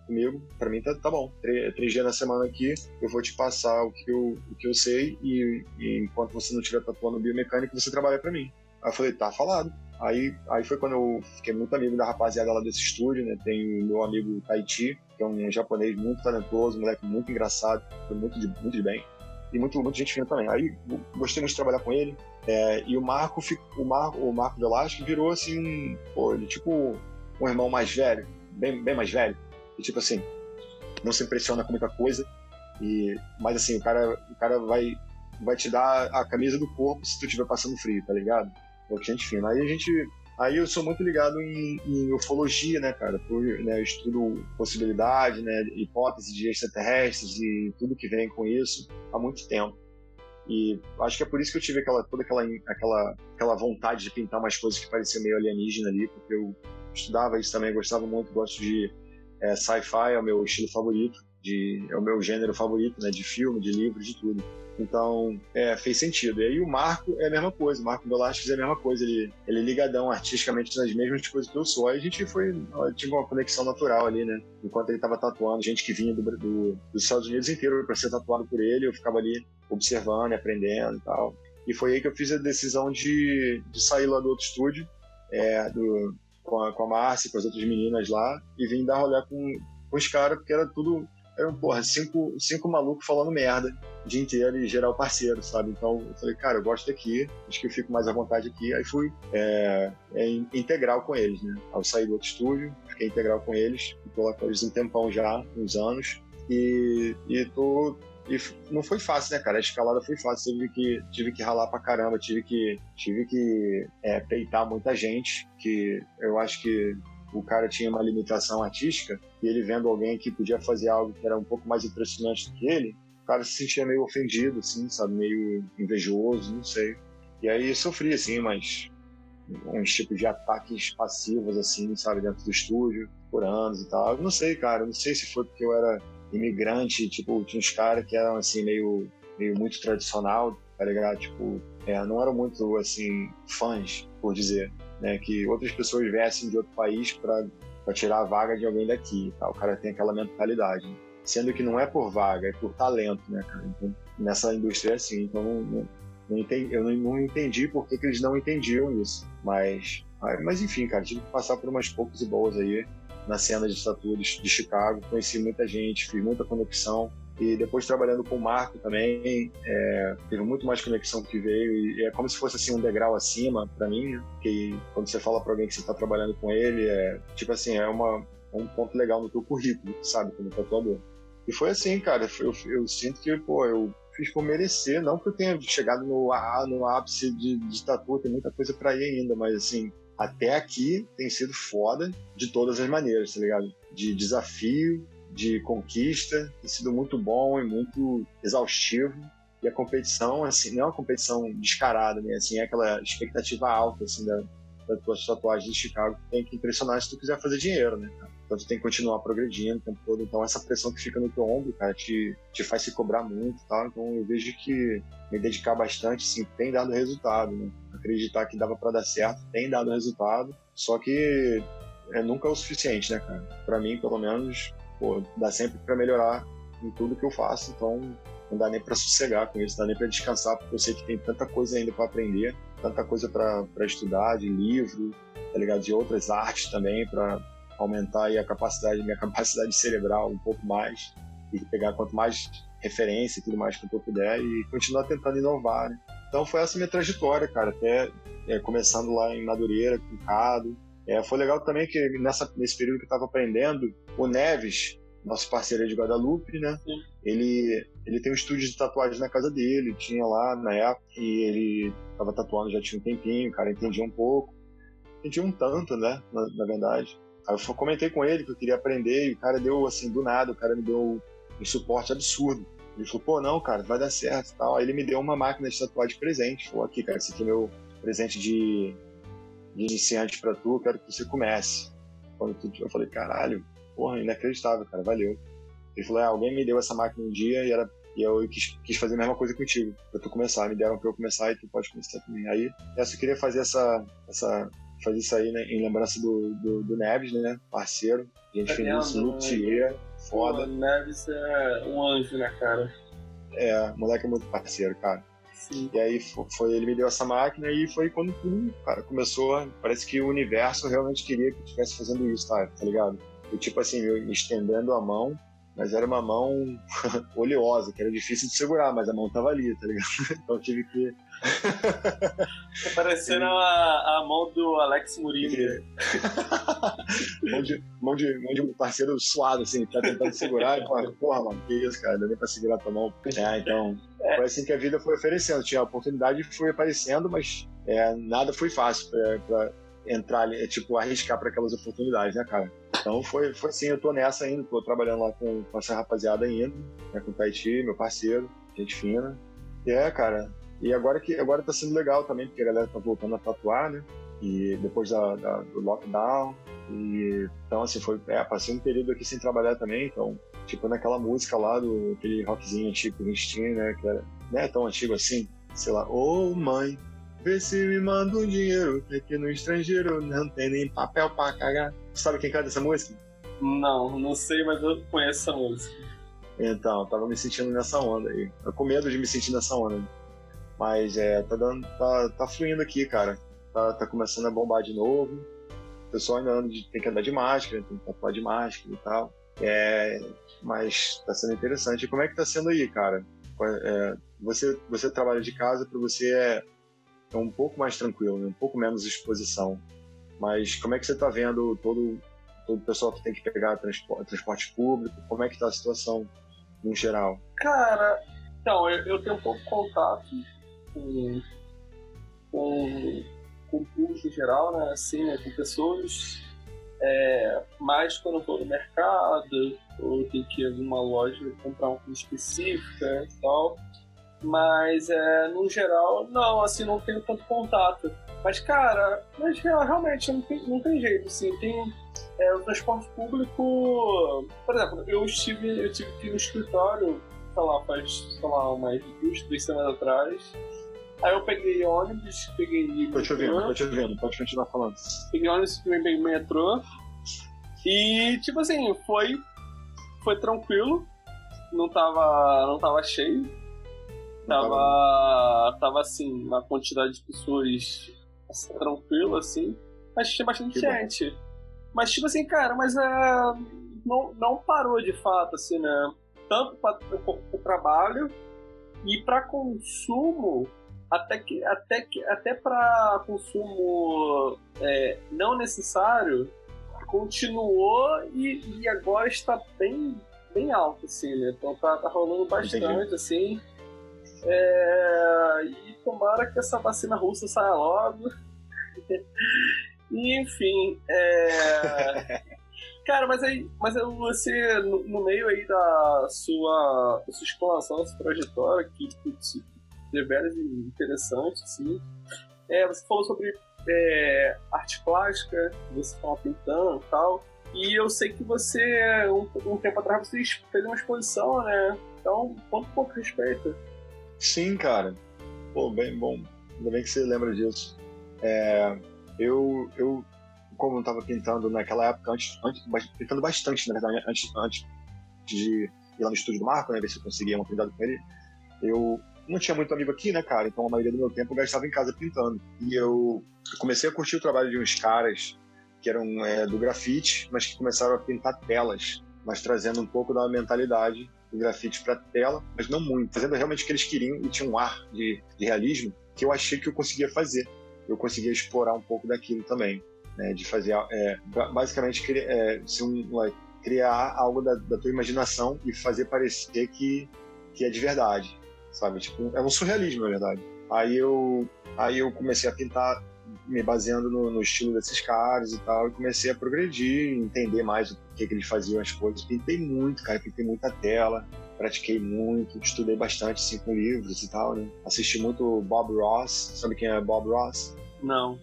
comigo, para mim tá, tá bom. Três, três, dias na semana aqui, eu vou te passar o que eu, o que eu sei e, e enquanto você não estiver tatuando biomecânico, você trabalha para mim. Aí eu falei, tá falado. Aí, aí foi quando eu fiquei muito amigo da rapaziada lá desse estúdio, né? Tem o meu amigo Taiti, que é um japonês muito talentoso, um moleque muito engraçado, foi muito de, muito de bem. E muito, muito gente fina também. Aí gostei muito de trabalhar com ele. É, e o Marco, o Marco, o Marco Velasco virou assim, pô, ele tipo um irmão mais velho, bem, bem mais velho. E tipo assim, não se impressiona com muita coisa. E, mas assim, o cara, o cara vai, vai te dar a camisa do corpo se tu estiver passando frio, tá ligado? Pô, gente fina. Aí a gente. Aí eu sou muito ligado em, em ufologia, né, cara? Por, né, eu estudo possibilidade, né, hipótese de extraterrestres e tudo que vem com isso há muito tempo. E acho que é por isso que eu tive aquela, toda aquela, aquela, aquela vontade de pintar umas coisas que pareciam meio alienígena ali, porque eu estudava isso também, gostava muito, gosto de é, sci-fi, é o meu estilo favorito, de, é o meu gênero favorito, né, de filme, de livro, de tudo. Então, é, fez sentido. E aí o Marco é a mesma coisa, o Marco Velasquez é a mesma coisa, ele, ele é ligadão artisticamente nas mesmas coisas que eu sou. Aí a gente foi, tive uma conexão natural ali, né? Enquanto ele estava tatuando, gente que vinha do, do, dos Estados Unidos inteiro para ser tatuado por ele, eu ficava ali observando e aprendendo e tal. E foi aí que eu fiz a decisão de, de sair lá do outro estúdio, é, do, com, a, com a Márcia, com as outras meninas lá, e vim dar rolê com, com os caras, porque era tudo eram, porra, cinco, cinco malucos falando merda o dia inteiro e geral parceiro, sabe? Então eu falei, cara, eu gosto daqui, acho que eu fico mais à vontade aqui. Aí fui é, é, integral com eles, né? Ao sair do outro estúdio, fiquei integral com eles, tô lá com eles um tempão já, uns anos, e, e tô. E não foi fácil, né, cara? A escalada foi fácil. Tive que, tive que ralar pra caramba, tive que, tive que é, peitar muita gente, que eu acho que o cara tinha uma limitação artística e ele vendo alguém que podia fazer algo que era um pouco mais impressionante do que ele, o cara se sentia meio ofendido, assim, sabe? Meio invejoso, não sei. E aí sofria, assim, mas uns tipos de ataques passivos, assim, sabe? Dentro do estúdio, por anos e tal. Eu não sei, cara. Não sei se foi porque eu era imigrante, tipo, tinha uns caras que eram, assim, meio, meio muito tradicional, tá ligado? Tipo, é, não eram muito, assim, fãs, por dizer, né? Que outras pessoas viessem de outro país para tirar a vaga de alguém daqui, tá? O cara tem aquela mentalidade. Né? Sendo que não é por vaga, é por talento, né, cara? Então, nessa indústria é assim. Então, não, não, não entendi, eu não, entendi por que, que, eles não entendiam isso. Mas, mas, enfim, cara, tive que passar por umas poucas e boas aí na cena de estatuas de Chicago. Conheci muita gente, fiz muita conexão. E depois trabalhando com o Marco também, é, teve muito mais conexão que veio. E é como se fosse assim um degrau acima para mim, né? que quando você fala para alguém que você está trabalhando com ele, é tipo assim, é uma, um ponto legal no teu currículo, sabe, como tatuador. E foi assim, cara. Eu, eu, sinto que, pô, eu fiz por merecer, não que eu tenha chegado no, no ápice de, de tatu, tem muita coisa para ir ainda, mas assim, até aqui tem sido foda de todas as maneiras, tá ligado? De desafio, de conquista, tem sido muito bom e muito exaustivo. E a competição, assim, não é uma competição descarada, né? Assim, é aquela expectativa alta, assim, da, das tuas de Chicago tem que impressionar se tu quiser fazer dinheiro, né? Então tu tem que continuar progredindo o tempo todo. Então essa pressão que fica no teu ombro, cara, te, te faz se cobrar muito tal. Então eu vejo que me dedicar bastante, sim, tem dado resultado, né? Acreditar que dava para dar certo, tem dado resultado. Só que é nunca o suficiente, né, cara? Para mim, pelo menos, pô, dá sempre para melhorar em tudo que eu faço. Então não dá nem para sossegar com isso, não dá nem para descansar, porque eu sei que tem tanta coisa ainda para aprender, tanta coisa para estudar, de livro, tá ligado? De outras artes também, para aumentar aí a capacidade, minha capacidade cerebral um pouco mais e pegar quanto mais referência e tudo mais que eu puder e continuar tentando inovar, né? Então foi essa minha trajetória, cara, até é, começando lá em Madureira, com Cado. É, foi legal também que nessa, nesse período que eu estava aprendendo, o Neves, nosso parceiro de Guadalupe, né? Sim. Ele, ele tem um estúdio de tatuagem na casa dele, tinha lá na época, e ele estava tatuando já tinha um tempinho, o cara entendia um pouco. Entendia um tanto, né? Na, na verdade. Aí eu comentei com ele que eu queria aprender e o cara deu assim, do nada, o cara me deu um suporte absurdo. Ele falou, pô, não, cara, vai dar certo e tal. Aí ele me deu uma máquina de tatuagem de presente. Falou, aqui, cara, esse aqui é meu presente de, de iniciante pra tu, quero que você comece. Eu falei, caralho, porra, inacreditável, cara, valeu. Ele falou, ah, alguém me deu essa máquina um dia e, era, e eu quis, quis fazer a mesma coisa contigo, pra tu começar. Me deram pra eu começar e tu pode começar também. Aí, eu queria fazer essa, essa fazer isso aí, né, em lembrança do, do, do Neves, né, parceiro. A gente fez isso, Luthier, foda. O Neves é um anjo, né, cara? É, o moleque é muito parceiro, cara. Sim. E aí foi, ele me deu essa máquina e foi quando tudo, cara, começou. Parece que o universo realmente queria que eu estivesse fazendo isso, tá, tá ligado? Eu, tipo assim, me estendendo a mão mas era uma mão oleosa, que era difícil de segurar, mas a mão tava ali, tá ligado? Então tive que. tá parecendo a, a mão do Alex Murilo. mão, de, mão, de, mão de um parceiro suado, assim, tá tentando segurar e fala, porra, mano, que isso, cara, dá nem pra segurar tua mão. É, então, é. foi assim que a vida foi oferecendo. Tinha a oportunidade e foi aparecendo, mas é, nada foi fácil pra, pra entrar, é, tipo, arriscar para aquelas oportunidades, né, cara? Então foi, foi assim, eu tô nessa ainda, tô trabalhando lá com, com essa rapaziada ainda, né, com o Taiti, meu parceiro, gente fina. E é, cara, e agora que agora tá sendo legal também, porque a galera tá voltando a tatuar, né? E depois da, da, do lockdown. E, então, assim, foi. É, passei um período aqui sem trabalhar também, então, tipo, naquela música lá do aquele rockzinho antigo que a gente tinha, né? Que era, não é tão antigo assim, sei lá, ô oh, mãe, vê se me manda um dinheiro, que aqui no estrangeiro não tem nem papel pra cagar. Sabe quem canta essa música? Não, não sei, mas eu conheço essa música. Então, tava me sentindo nessa onda aí. Eu com medo de me sentir nessa onda. Mas é, tá dando. tá, tá fluindo aqui, cara. Tá, tá começando a bombar de novo. O pessoal ainda anda de, tem que andar de máscara, tem que tatuar de máscara e tal. É, mas tá sendo interessante. E como é que tá sendo aí, cara? É, você, você trabalha de casa, para você é, é um pouco mais tranquilo, né? um pouco menos exposição. Mas como é que você está vendo todo, todo o pessoal que tem que pegar transporte, transporte público? Como é que está a situação no geral? Cara, então, eu, eu tenho um pouco contato com, com, com o público em geral, né? Assim, né? Com pessoas. É, mais quando eu tô no mercado, ou tenho que ir em alguma loja comprar uma coisa específica e tal. Mas, é, no geral, não, assim, não tenho tanto contato. Mas, cara, mas realmente não tem, não tem jeito, assim, tem é, o transporte público... Por exemplo, eu estive, eu tive que ir no escritório, sei lá, faz, sei lá, umas duas, três semanas atrás, Aí eu peguei ônibus, peguei. Tô te ouvindo, tô te ouvindo, pode continuar falando. Peguei ônibus, peguei metrô. E, tipo assim, foi. Foi tranquilo. Não tava. Não tava cheio. Tava. Tava assim, uma quantidade de pessoas tranquilo, assim. Mas tinha bastante que gente. Bom. Mas, tipo assim, cara, mas é. Não, não parou de fato, assim, né? Tanto para o trabalho e para consumo até que até que até para consumo é, não necessário continuou e, e, agora está bem bem alto assim né então tá, tá rolando bastante Entendi. assim é, tomara que essa vacina russa saia logo e enfim é, cara mas aí mas você no, no, meio aí da sua, da sua expansão da sua trajetória que putz, deveras interessante, assim. É, você falou sobre é, arte plástica, você estava pintando e tal. E eu sei que você, um, um, tempo atrás, você fez uma exposição, né? Então, um pouco respeito. Sim, cara. Pô, bem bom. Ainda bem que você lembra disso. É, eu, eu, como eu estava pintando naquela época, antes, antes, pintando bastante, na verdade, antes, antes de ir lá no estúdio do Marco, né, ver se eu conseguia uma pintada com ele, eu não tinha muito amigo aqui, né, cara? Então a maioria do meu tempo eu gastava em casa pintando. E eu comecei a curtir o trabalho de uns caras que eram é, do grafite, mas que começaram a pintar telas, mas trazendo um pouco da mentalidade do grafite para tela, mas não muito, fazendo realmente o que eles queriam e tinha um ar de, de realismo que eu achei que eu conseguia fazer. Eu conseguia explorar um pouco daquilo também, né, de fazer, é, basicamente, é, um, criar algo da, da tua imaginação e fazer parecer que, que é de verdade sabe? Tipo, é um surrealismo, na verdade. Aí eu, aí eu comecei a pintar me baseando no, no, estilo desses caras e tal, e comecei a progredir, entender mais o que, que eles faziam as coisas. Pintei muito, cara, pintei muita tela, pratiquei muito, estudei bastante, assim, com livros e tal, né? Assisti muito Bob Ross, sabe quem é Bob Ross? Não.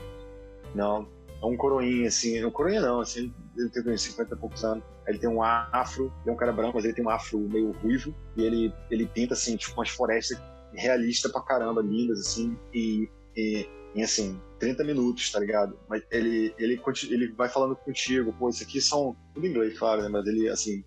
Não. É um coroinha, assim, um coroinha não, assim, ele tem 50 e poucos anos. Ele tem um afro, ele é um cara branco, mas ele tem um afro meio ruivo. E ele, ele pinta, assim, tipo, umas florestas realistas pra caramba, lindas, assim. E, e em, assim, 30 minutos, tá ligado? Mas ele, ele, ele vai falando contigo, pô, isso aqui são. Tudo em inglês, claro, né? Mas ele, assim,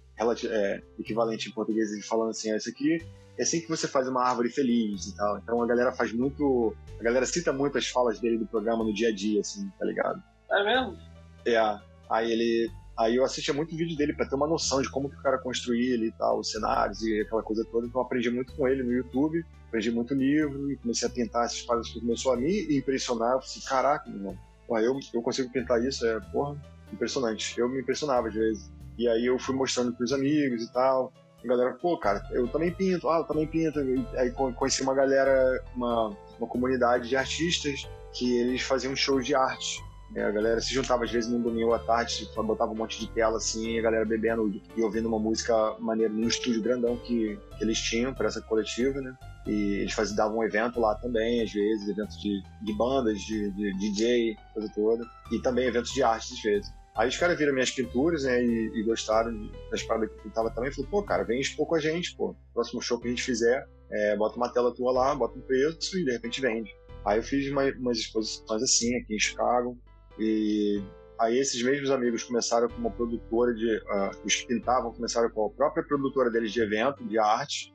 é, equivalente em português, ele falando assim, ah, isso aqui é assim que você faz uma árvore feliz e tal. Então a galera faz muito. A galera cita muito as falas dele do programa no dia a dia, assim, tá ligado? É mesmo? É. Aí ele. Aí eu assistia muito vídeo dele para ter uma noção de como que o cara construía ele e tal, os cenários e aquela coisa toda. Então eu aprendi muito com ele no YouTube, aprendi muito livro e comecei a pintar essas paradas que começou a me impressionar. Eu falei assim, caraca, irmão, eu, eu consigo pintar isso, é, porra, impressionante. Eu me impressionava às vezes. E aí eu fui mostrando pros amigos e tal. A galera, pô, cara, eu também pinto, ah, eu também pinto. E aí conheci uma galera, uma, uma comunidade de artistas que eles faziam shows de arte. É, a galera se juntava às vezes num domingo à tarde, botava um monte de tela assim, a galera bebendo e ouvindo uma música maneira num estúdio grandão que, que eles tinham para essa coletiva, né? E eles faziam, davam um evento lá também, às vezes, eventos de, de bandas, de, de DJ, coisa toda, e também eventos de arte às vezes. Aí os caras viram minhas pinturas, né, e, e gostaram das paradas que eu pintava também, falou, pô, cara, vem expor com a gente, pô. Próximo show que a gente fizer, é, bota uma tela tua lá, bota um preço e de repente vende. Aí eu fiz uma, umas exposições assim, aqui em Chicago, e aí esses mesmos amigos começaram com uma produtora de. Uh, os que pintavam começaram com a própria produtora deles de evento, de arte.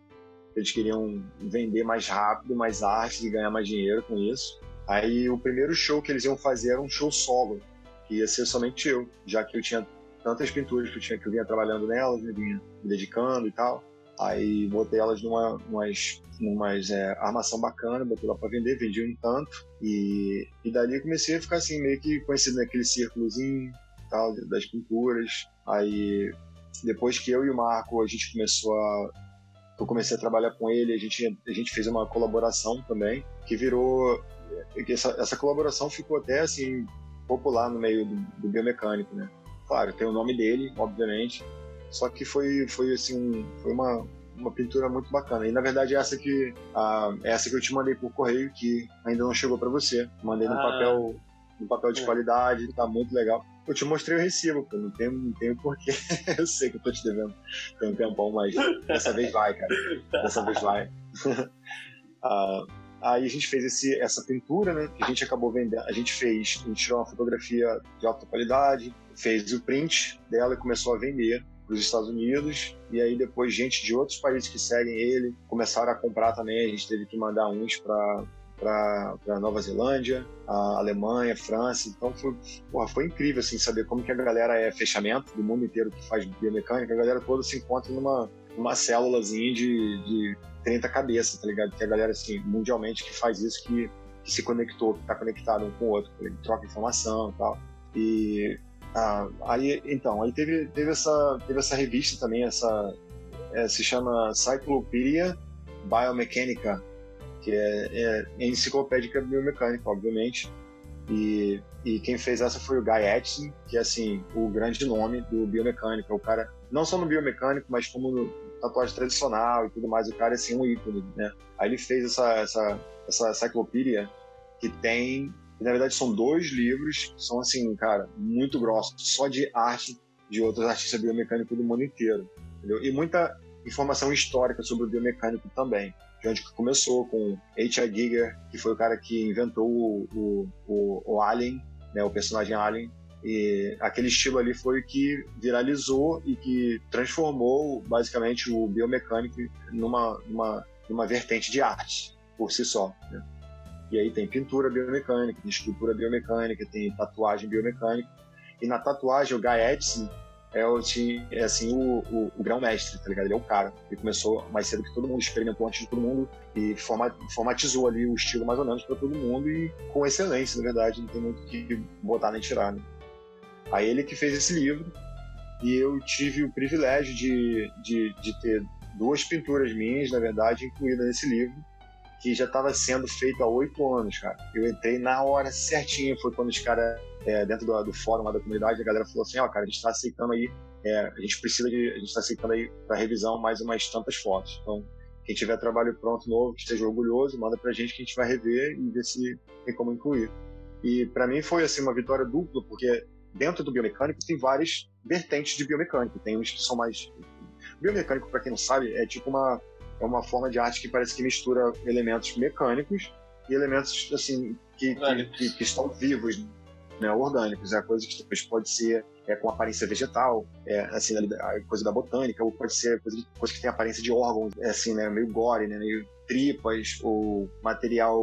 Eles queriam vender mais rápido, mais arte e ganhar mais dinheiro com isso. Aí o primeiro show que eles iam fazer era um show solo, que ia ser somente eu, já que eu tinha tantas pinturas que eu, tinha, que eu vinha trabalhando nelas, né, vinha me dedicando e tal. Aí botei elas numa umas, umas é, armação bacana, botei lá para vender, vendi um tanto. E, e dali comecei a ficar assim, meio que conhecido naquele círculozinho tal, das pinturas. Aí depois que eu e o Marco a gente começou a. Eu comecei a trabalhar com ele, a gente, a gente fez uma colaboração também, que virou. Essa, essa colaboração ficou até assim popular no meio do, do biomecânico, né? claro, tem o nome dele, obviamente, só que foi, foi assim, foi uma, uma pintura muito bacana. E na verdade essa que a, essa que eu te mandei por correio que ainda não chegou para você. Mandei no ah. papel no papel de é. qualidade, tá muito legal. Eu te mostrei o recibo, pô, não tem, não tem porquê. eu sei que eu tô te devendo tem um tempão, mas dessa vez vai, cara. Dessa vez vai. ah, aí a gente fez esse, essa pintura, né? Que a gente acabou vendendo. A gente fez, a gente tirou uma fotografia de alta qualidade, fez o print dela e começou a vender para os Estados Unidos e aí depois gente de outros países que seguem ele começaram a comprar também. A gente teve que mandar uns para para Nova Zelândia, a Alemanha, França. Então foi, porra, foi incrível assim saber como que a galera é fechamento do mundo inteiro que faz biomecânica. A galera toda se encontra numa uma célulazinha de, de 30 cabeças, tá ligado? Que a galera assim mundialmente que faz isso que, que se conectou, que está conectado um com o outro, que troca informação e tal. E ah, aí, então, aí teve, teve, essa, teve essa revista também, essa é, se chama Cyclopedia Biomecânica, que é, é, é enciclopédica biomecânica, obviamente. E, e quem fez essa foi o Guy Aitken, que é assim, o grande nome do biomecânica. O cara, não só no biomecânico, mas como no tatuagem tradicional e tudo mais, o cara é assim um ícone, né? Aí ele fez essa, essa, essa enciclopédia que tem na verdade, são dois livros que são, assim, cara, muito grossos, só de arte de outros artistas biomecânicos do mundo inteiro. Entendeu? E muita informação histórica sobre o biomecânico também. De onde começou com H.I. Giger, que foi o cara que inventou o, o, o, o Alien, né, o personagem Alien, e aquele estilo ali foi o que viralizou e que transformou basicamente o biomecânico numa, numa, numa vertente de arte por si só. Né? E aí tem pintura biomecânica, tem escultura biomecânica, tem tatuagem biomecânica. E na tatuagem, o Guy Edson é, o, é assim, o, o, o grão-mestre, tá ligado? Ele é o cara. Ele começou mais cedo que todo mundo, experimentou antes de todo mundo e formatizou ali o estilo mais ou menos para todo mundo e com excelência, na verdade. Não tem muito que botar nem tirar, né? Aí ele que fez esse livro e eu tive o privilégio de, de, de ter duas pinturas minhas, na verdade, incluídas nesse livro que já estava sendo feito há oito anos, cara. Eu entrei na hora certinha, foi quando os caras, é, dentro do, do, fórum lá da comunidade, a galera falou assim, ó, oh, cara, a gente está aceitando aí, é, a gente precisa de, a gente está aceitando aí para revisão mais umas tantas fotos. Então, quem tiver trabalho pronto novo, que esteja orgulhoso, manda pra gente que a gente vai rever e ver se tem como incluir. E para mim foi assim uma vitória dupla, porque dentro do biomecânico tem várias vertentes de biomecânico. Tem uns que são mais biomecânico, para quem não sabe, é tipo uma é uma forma de arte que parece que mistura elementos mecânicos e elementos assim que, que, que, que estão vivos, né, orgânicos. É coisa que depois pode ser é, com aparência vegetal, é, assim, a coisa da botânica, ou pode ser coisa, coisa que tem aparência de órgãos, é, assim, né, meio gore, né, meio tripas, ou material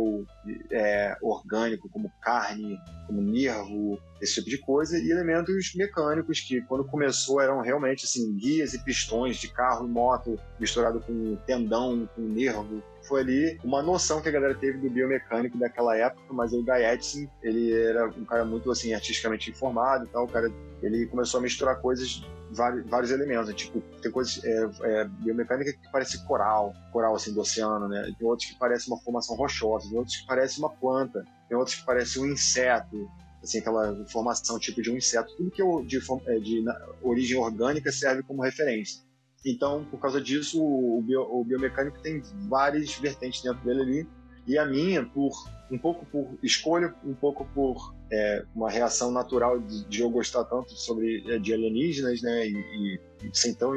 é, orgânico, como carne, como nervo, esse tipo de coisa, e elementos mecânicos que, quando começou, eram realmente assim, guias e pistões de carro e moto misturado com tendão, com nervo, foi ali uma noção que a galera teve do biomecânico daquela época, mas o Guy Edson, ele era um cara muito assim artisticamente informado e tal, o cara ele começou a misturar coisas vários, vários elementos, né? tipo, tem coisas é, é, biomecânica que parece coral, coral assim do oceano, né? Tem outros que parecem uma formação rochosa, tem outros que parecem uma planta, tem outros que parecem um inseto, assim, aquela formação tipo de um inseto, tudo que é de, de, de origem orgânica serve como referência. Então, por causa disso, o, bio, o biomecânico tem várias vertentes dentro dele ali. E a minha, por um pouco por escolha, um pouco por é, uma reação natural de, de, eu gostar tanto sobre é, de alienígenas, né, e, e ser tão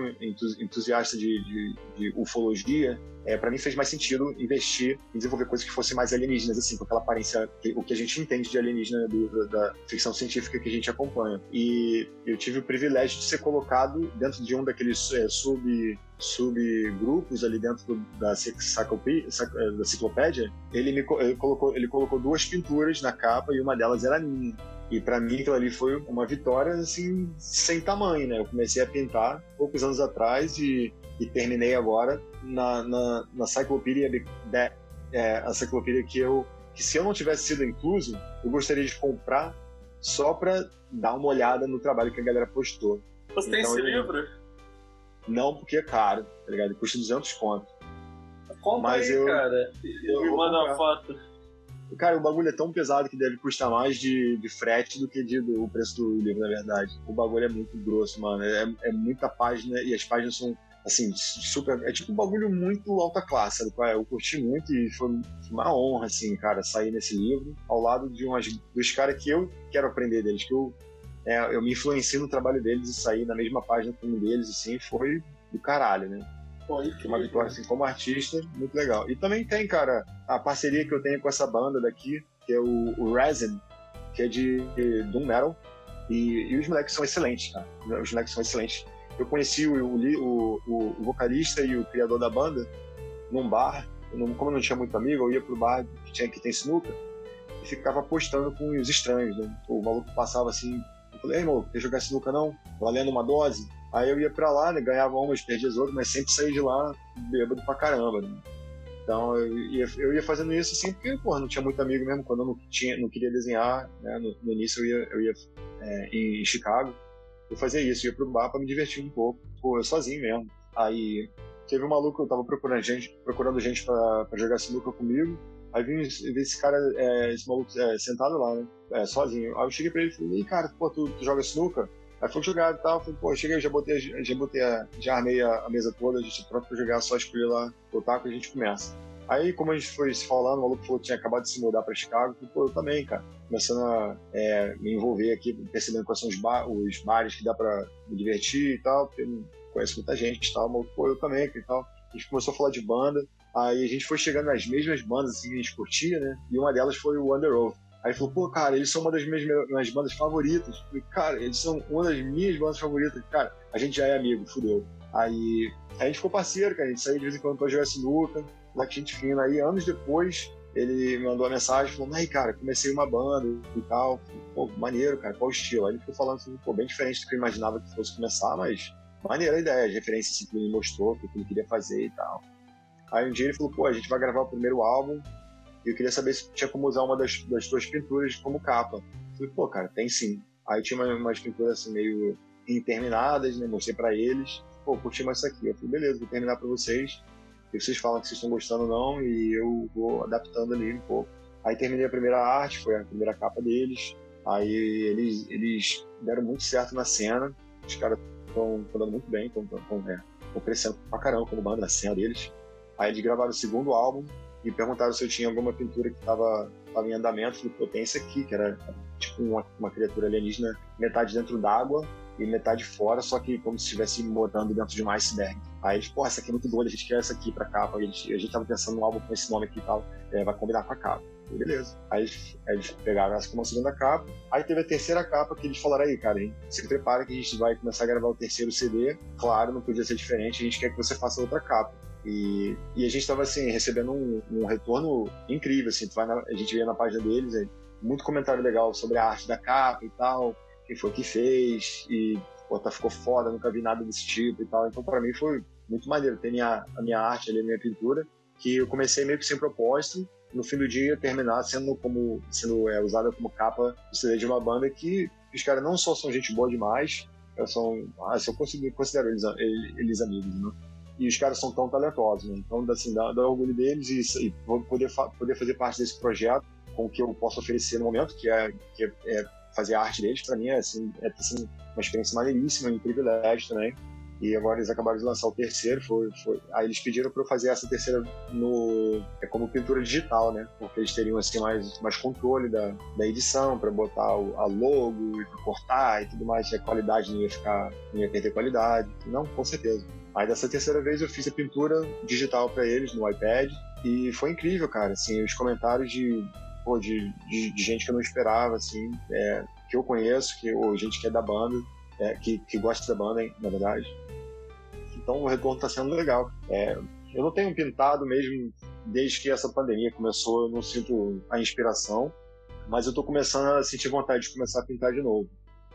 entusiasta de, de, de ufologia, é, para mim fez mais sentido investir em desenvolver coisas que fossem mais alienígenas, assim, com aquela aparência, o que a gente entende de alienígena do, da ficção científica que a gente acompanha. E eu tive o privilégio de ser colocado dentro de um daqueles é, sub subgrupos ali dentro da, da enciclopédia, ele me ele colocou, ele colocou duas pinturas na capa e uma delas era minha. E para mim aquilo ali foi uma vitória assim sem tamanho, né? Eu comecei a pintar poucos anos atrás e, e terminei agora na, na, na é, a enciclopédia que eu que se eu não tivesse sido incluso, eu gostaria de comprar só para dar uma olhada no trabalho que a galera postou. Você então, tem esse eu, livro? Não, porque é caro, tá ligado? Custa 200 conto. Compra Mas aí, eu, cara. Eu me manda uma foto. Cara, o bagulho é tão pesado que deve custar mais de, de frete do que de, do, o preço do livro, na verdade. O bagulho é muito grosso, mano. É, é muita página e as páginas são, assim, super. É tipo um bagulho muito alta classe, sabe? É? Eu curti muito e foi uma honra, assim, cara, sair nesse livro ao lado de umas, dos caras que eu quero aprender deles, que eu, é, eu me influencio no trabalho deles e sair na mesma página com um deles, assim, foi do caralho, né? Pô, uma vitória assim como artista, muito legal. E também tem, cara, a parceria que eu tenho com essa banda daqui, que é o, o Resin, que é de, de Doom Metal. E, e, os moleques são excelentes, cara. Os moleques são excelentes. Eu conheci o, o, o, o vocalista e o criador da banda num bar. Eu como eu não tinha muito amigo, eu ia pro bar que, tinha, que tem sinuca e ficava apostando com os estranhos, né? O maluco passava assim, eu falei, ei, maluco, quer jogar sinuca não? Valendo uma dose? Aí eu ia pra lá, né, ganhava umas, perdia as outras, mas sempre saía de lá bêbado pra caramba. Né? Então eu ia, eu ia fazendo isso assim, porque, porra, não tinha muito amigo mesmo, quando eu não, tinha, não queria desenhar, né? No, no início eu ia, eu ia é, em Chicago, eu fazia isso, ia pro bar pra me divertir um pouco, pô, eu sozinho mesmo. Aí teve um maluco, eu tava procurando gente, procurando gente pra, pra jogar sinuca comigo, aí vi, vi esse cara, é, esse maluco é, sentado lá, né, é, sozinho. Aí eu cheguei pra ele e falei, cara, pô, tu, tu joga sinuca? Aí foi jogar e tal, falei, pô, cheguei, já botei, já botei, já armei a, a, mesa toda, a gente pronto pra jogar, só escolher lá o taco e a gente começa. Aí, como a gente foi se falando, o maluco falou que tinha acabado de se mudar pra Chicago, falei, pô, eu também, cara. Começando a é, me envolver aqui, percebendo quais são os, os bares que dá pra me divertir e tal, porque não conheço muita gente e tal, mas, pô, eu também, e tal. A gente começou a falar de banda, aí a gente foi chegando nas mesmas bandas assim, que a gente curtia, né? E uma delas foi o Under Oath. Aí falou, pô, cara, eles são uma das minhas, minhas bandas favoritas. Falei, cara, eles são uma das minhas bandas favoritas. Cara, a gente já é amigo, fudeu. Aí a gente ficou parceiro, cara. A gente saiu de vez em quando pra jogar sinuca, que gente fina. Aí anos depois, ele mandou uma mensagem falando, aí, cara, comecei uma banda e tal. Pô, maneiro, cara, qual o estilo? Aí ele ficou falando assim, pô, bem diferente do que eu imaginava que fosse começar, mas maneira a ideia, as referências assim, que ele mostrou, o que ele queria fazer e tal. Aí um dia ele falou, pô, a gente vai gravar o primeiro álbum, e eu queria saber se tinha como usar uma das, das tuas pinturas como capa. Falei, pô, cara, tem sim. Aí tinha umas, umas pinturas assim meio interminadas, né? Mostrei pra eles. Pô, curti mais isso aqui. Eu falei, beleza, vou terminar pra vocês. E vocês falam que vocês estão gostando ou não, e eu vou adaptando ali um pouco. Aí terminei a primeira arte, foi a primeira capa deles. Aí eles, eles deram muito certo na cena. Os caras estão dando muito bem, estão é, crescendo pra caramba como banda na cena deles. Aí eles gravaram o segundo álbum, e perguntaram se eu tinha alguma pintura que estava em andamento. Tem esse aqui, que era tipo uma, uma criatura alienígena, metade dentro d'água e metade fora, só que como se estivesse morando dentro de um iceberg. Aí eles, pô, essa aqui é muito doida, a gente quer essa aqui pra capa. A gente, a gente tava pensando num álbum com esse nome aqui e tal, é, vai combinar com a capa. beleza. Aí eles, eles, pegaram essa como a segunda capa. Aí teve a terceira capa que eles falaram aí, cara, hein, se prepara que a gente vai começar a gravar o terceiro CD. Claro, não podia ser diferente, a gente quer que você faça outra capa. E, e a gente estava assim, recebendo um, um, retorno incrível. Assim, na, a gente via na página deles é, muito comentário legal sobre a arte da capa e tal, quem foi que fez, e pô, tá, ficou foda, nunca vi nada desse tipo e tal. Então, para mim, foi muito maneiro ter minha, a minha arte ali, a minha pintura, que eu comecei meio que sem propósito. No fim do dia, terminar sendo, como, sendo é, usada como capa de uma banda que os caras não só são gente boa demais, são, assim, eu considero, considero eles, eles amigos, né? E os caras são tão talentosos, né? Então, assim, dá, dá orgulho deles e, e poder, poder fazer parte desse projeto com o que eu posso oferecer no momento, que é, que é, é fazer a arte deles, para mim é, assim, é assim, uma experiência maneiríssima, um privilégio também. E agora eles acabaram de lançar o terceiro, foi, foi... aí eles pediram para eu fazer essa terceira no é como pintura digital, né? Porque eles teriam assim mais, mais controle da, da edição para botar o, a logo e pra cortar e tudo mais, e a qualidade não ia ficar, não ia perder qualidade. Não, com certeza. Aí dessa terceira vez eu fiz a pintura digital para eles no iPad e foi incrível, cara. Assim, os comentários de, pô, de, de, de, gente que eu não esperava, assim, é, que eu conheço, que, ou gente que é da banda, é, que, que gosta da banda, hein, na verdade. Então o retorno está sendo legal. É, eu não tenho pintado mesmo desde que essa pandemia começou, eu não sinto a inspiração, mas eu estou começando a sentir vontade de começar a pintar de novo.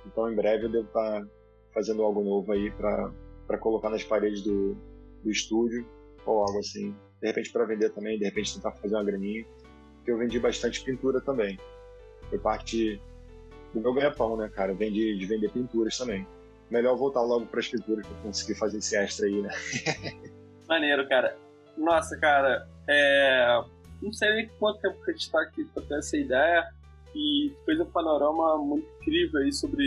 Então em breve eu devo estar tá fazendo algo novo aí para para colocar nas paredes do, do estúdio ou algo assim. De repente para vender também, de repente tentar fazer uma graninha. Eu vendi bastante pintura também. Foi parte do meu ganha-pão, né, cara? Vendi de vender pinturas também. Melhor voltar logo para as pinturas para conseguir fazer esse extra aí, né? Maneiro, cara. Nossa, cara, é... não sei nem quanto tempo que a gente está aqui para ter essa ideia e fez um panorama muito incrível aí sobre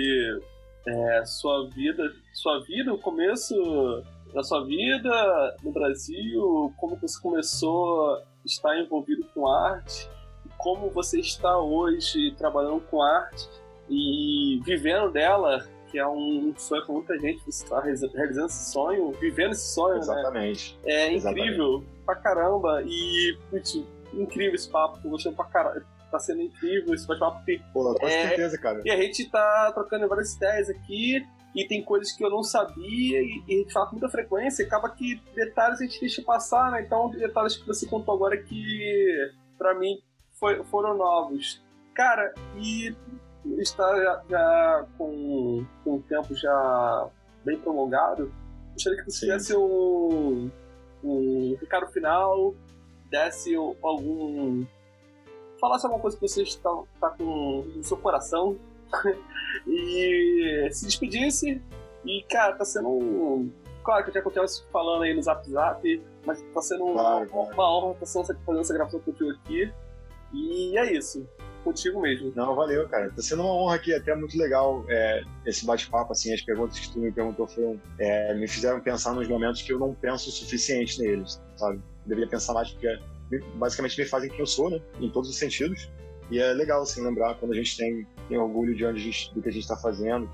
é, sua vida, sua vida, o começo da sua vida no Brasil, como você começou a estar envolvido com arte, como você está hoje trabalhando com arte e vivendo dela, que é um sonho para muita gente, você está realizando esse sonho, vivendo esse sonho, né? Exatamente. Né? É Exatamente. incrível pra caramba e, putz, incrível esse papo, tô gostando pra caramba tá sendo incrível esse bate-papo. Pô, com é, certeza, cara. E a gente tá trocando várias ideias aqui, e tem coisas que eu não sabia, e, e a gente fala com muita frequência, e acaba que detalhes a gente deixa passar, né? Então, detalhes que você contou agora que, pra mim, foi, foram novos. Cara, e está já, já com, com um tempo já bem prolongado, gostaria que você tivesse um, um recado final, desse algum falasse alguma coisa que você está tá com no seu coração e se despedisse. E, cara, tá sendo um. Claro que eu já continuo falando aí no Zap Zap, mas tá sendo claro, uma, uma honra tá sendo fazendo essa gravação contigo aqui. E é isso. Contigo mesmo. Não, valeu, cara. Tá sendo uma honra aqui, até muito legal é, esse bate-papo, assim, as perguntas que tu me perguntou foram, é, me fizeram pensar nos momentos que eu não penso o suficiente neles, sabe? deveria pensar mais porque basicamente me fazem quem eu sou, né? Em todos os sentidos. E é legal, assim, lembrar quando a gente tem, tem orgulho de onde gente, do que a gente está fazendo,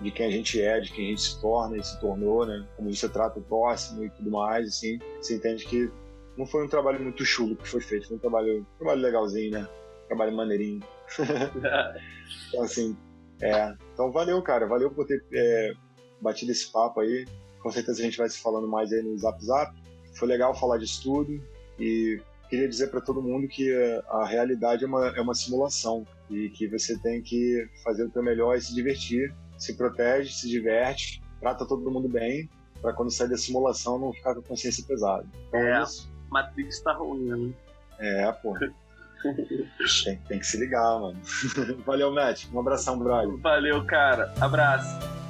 de quem a gente é, de quem a gente se torna e se tornou, né? Como você trata o próximo e tudo mais, assim. Você entende que não foi um trabalho muito chulo que foi feito, foi um trabalho, um trabalho legalzinho, né? Um trabalho maneirinho. então, assim, é. Então, valeu, cara. Valeu por ter é, batido esse papo aí. Com certeza a gente vai se falando mais aí no Zap Zap. Foi legal falar disso tudo. E queria dizer para todo mundo que a realidade é uma, é uma simulação e que você tem que fazer o teu melhor e se divertir, se protege, se diverte, trata todo mundo bem, para quando sair da simulação não ficar com a consciência pesada. Então, é, é isso. Matrix tá ruim, né? É, pô. tem, tem que se ligar, mano. Valeu, Matt. Um abração, brother. Valeu, cara. Abraço.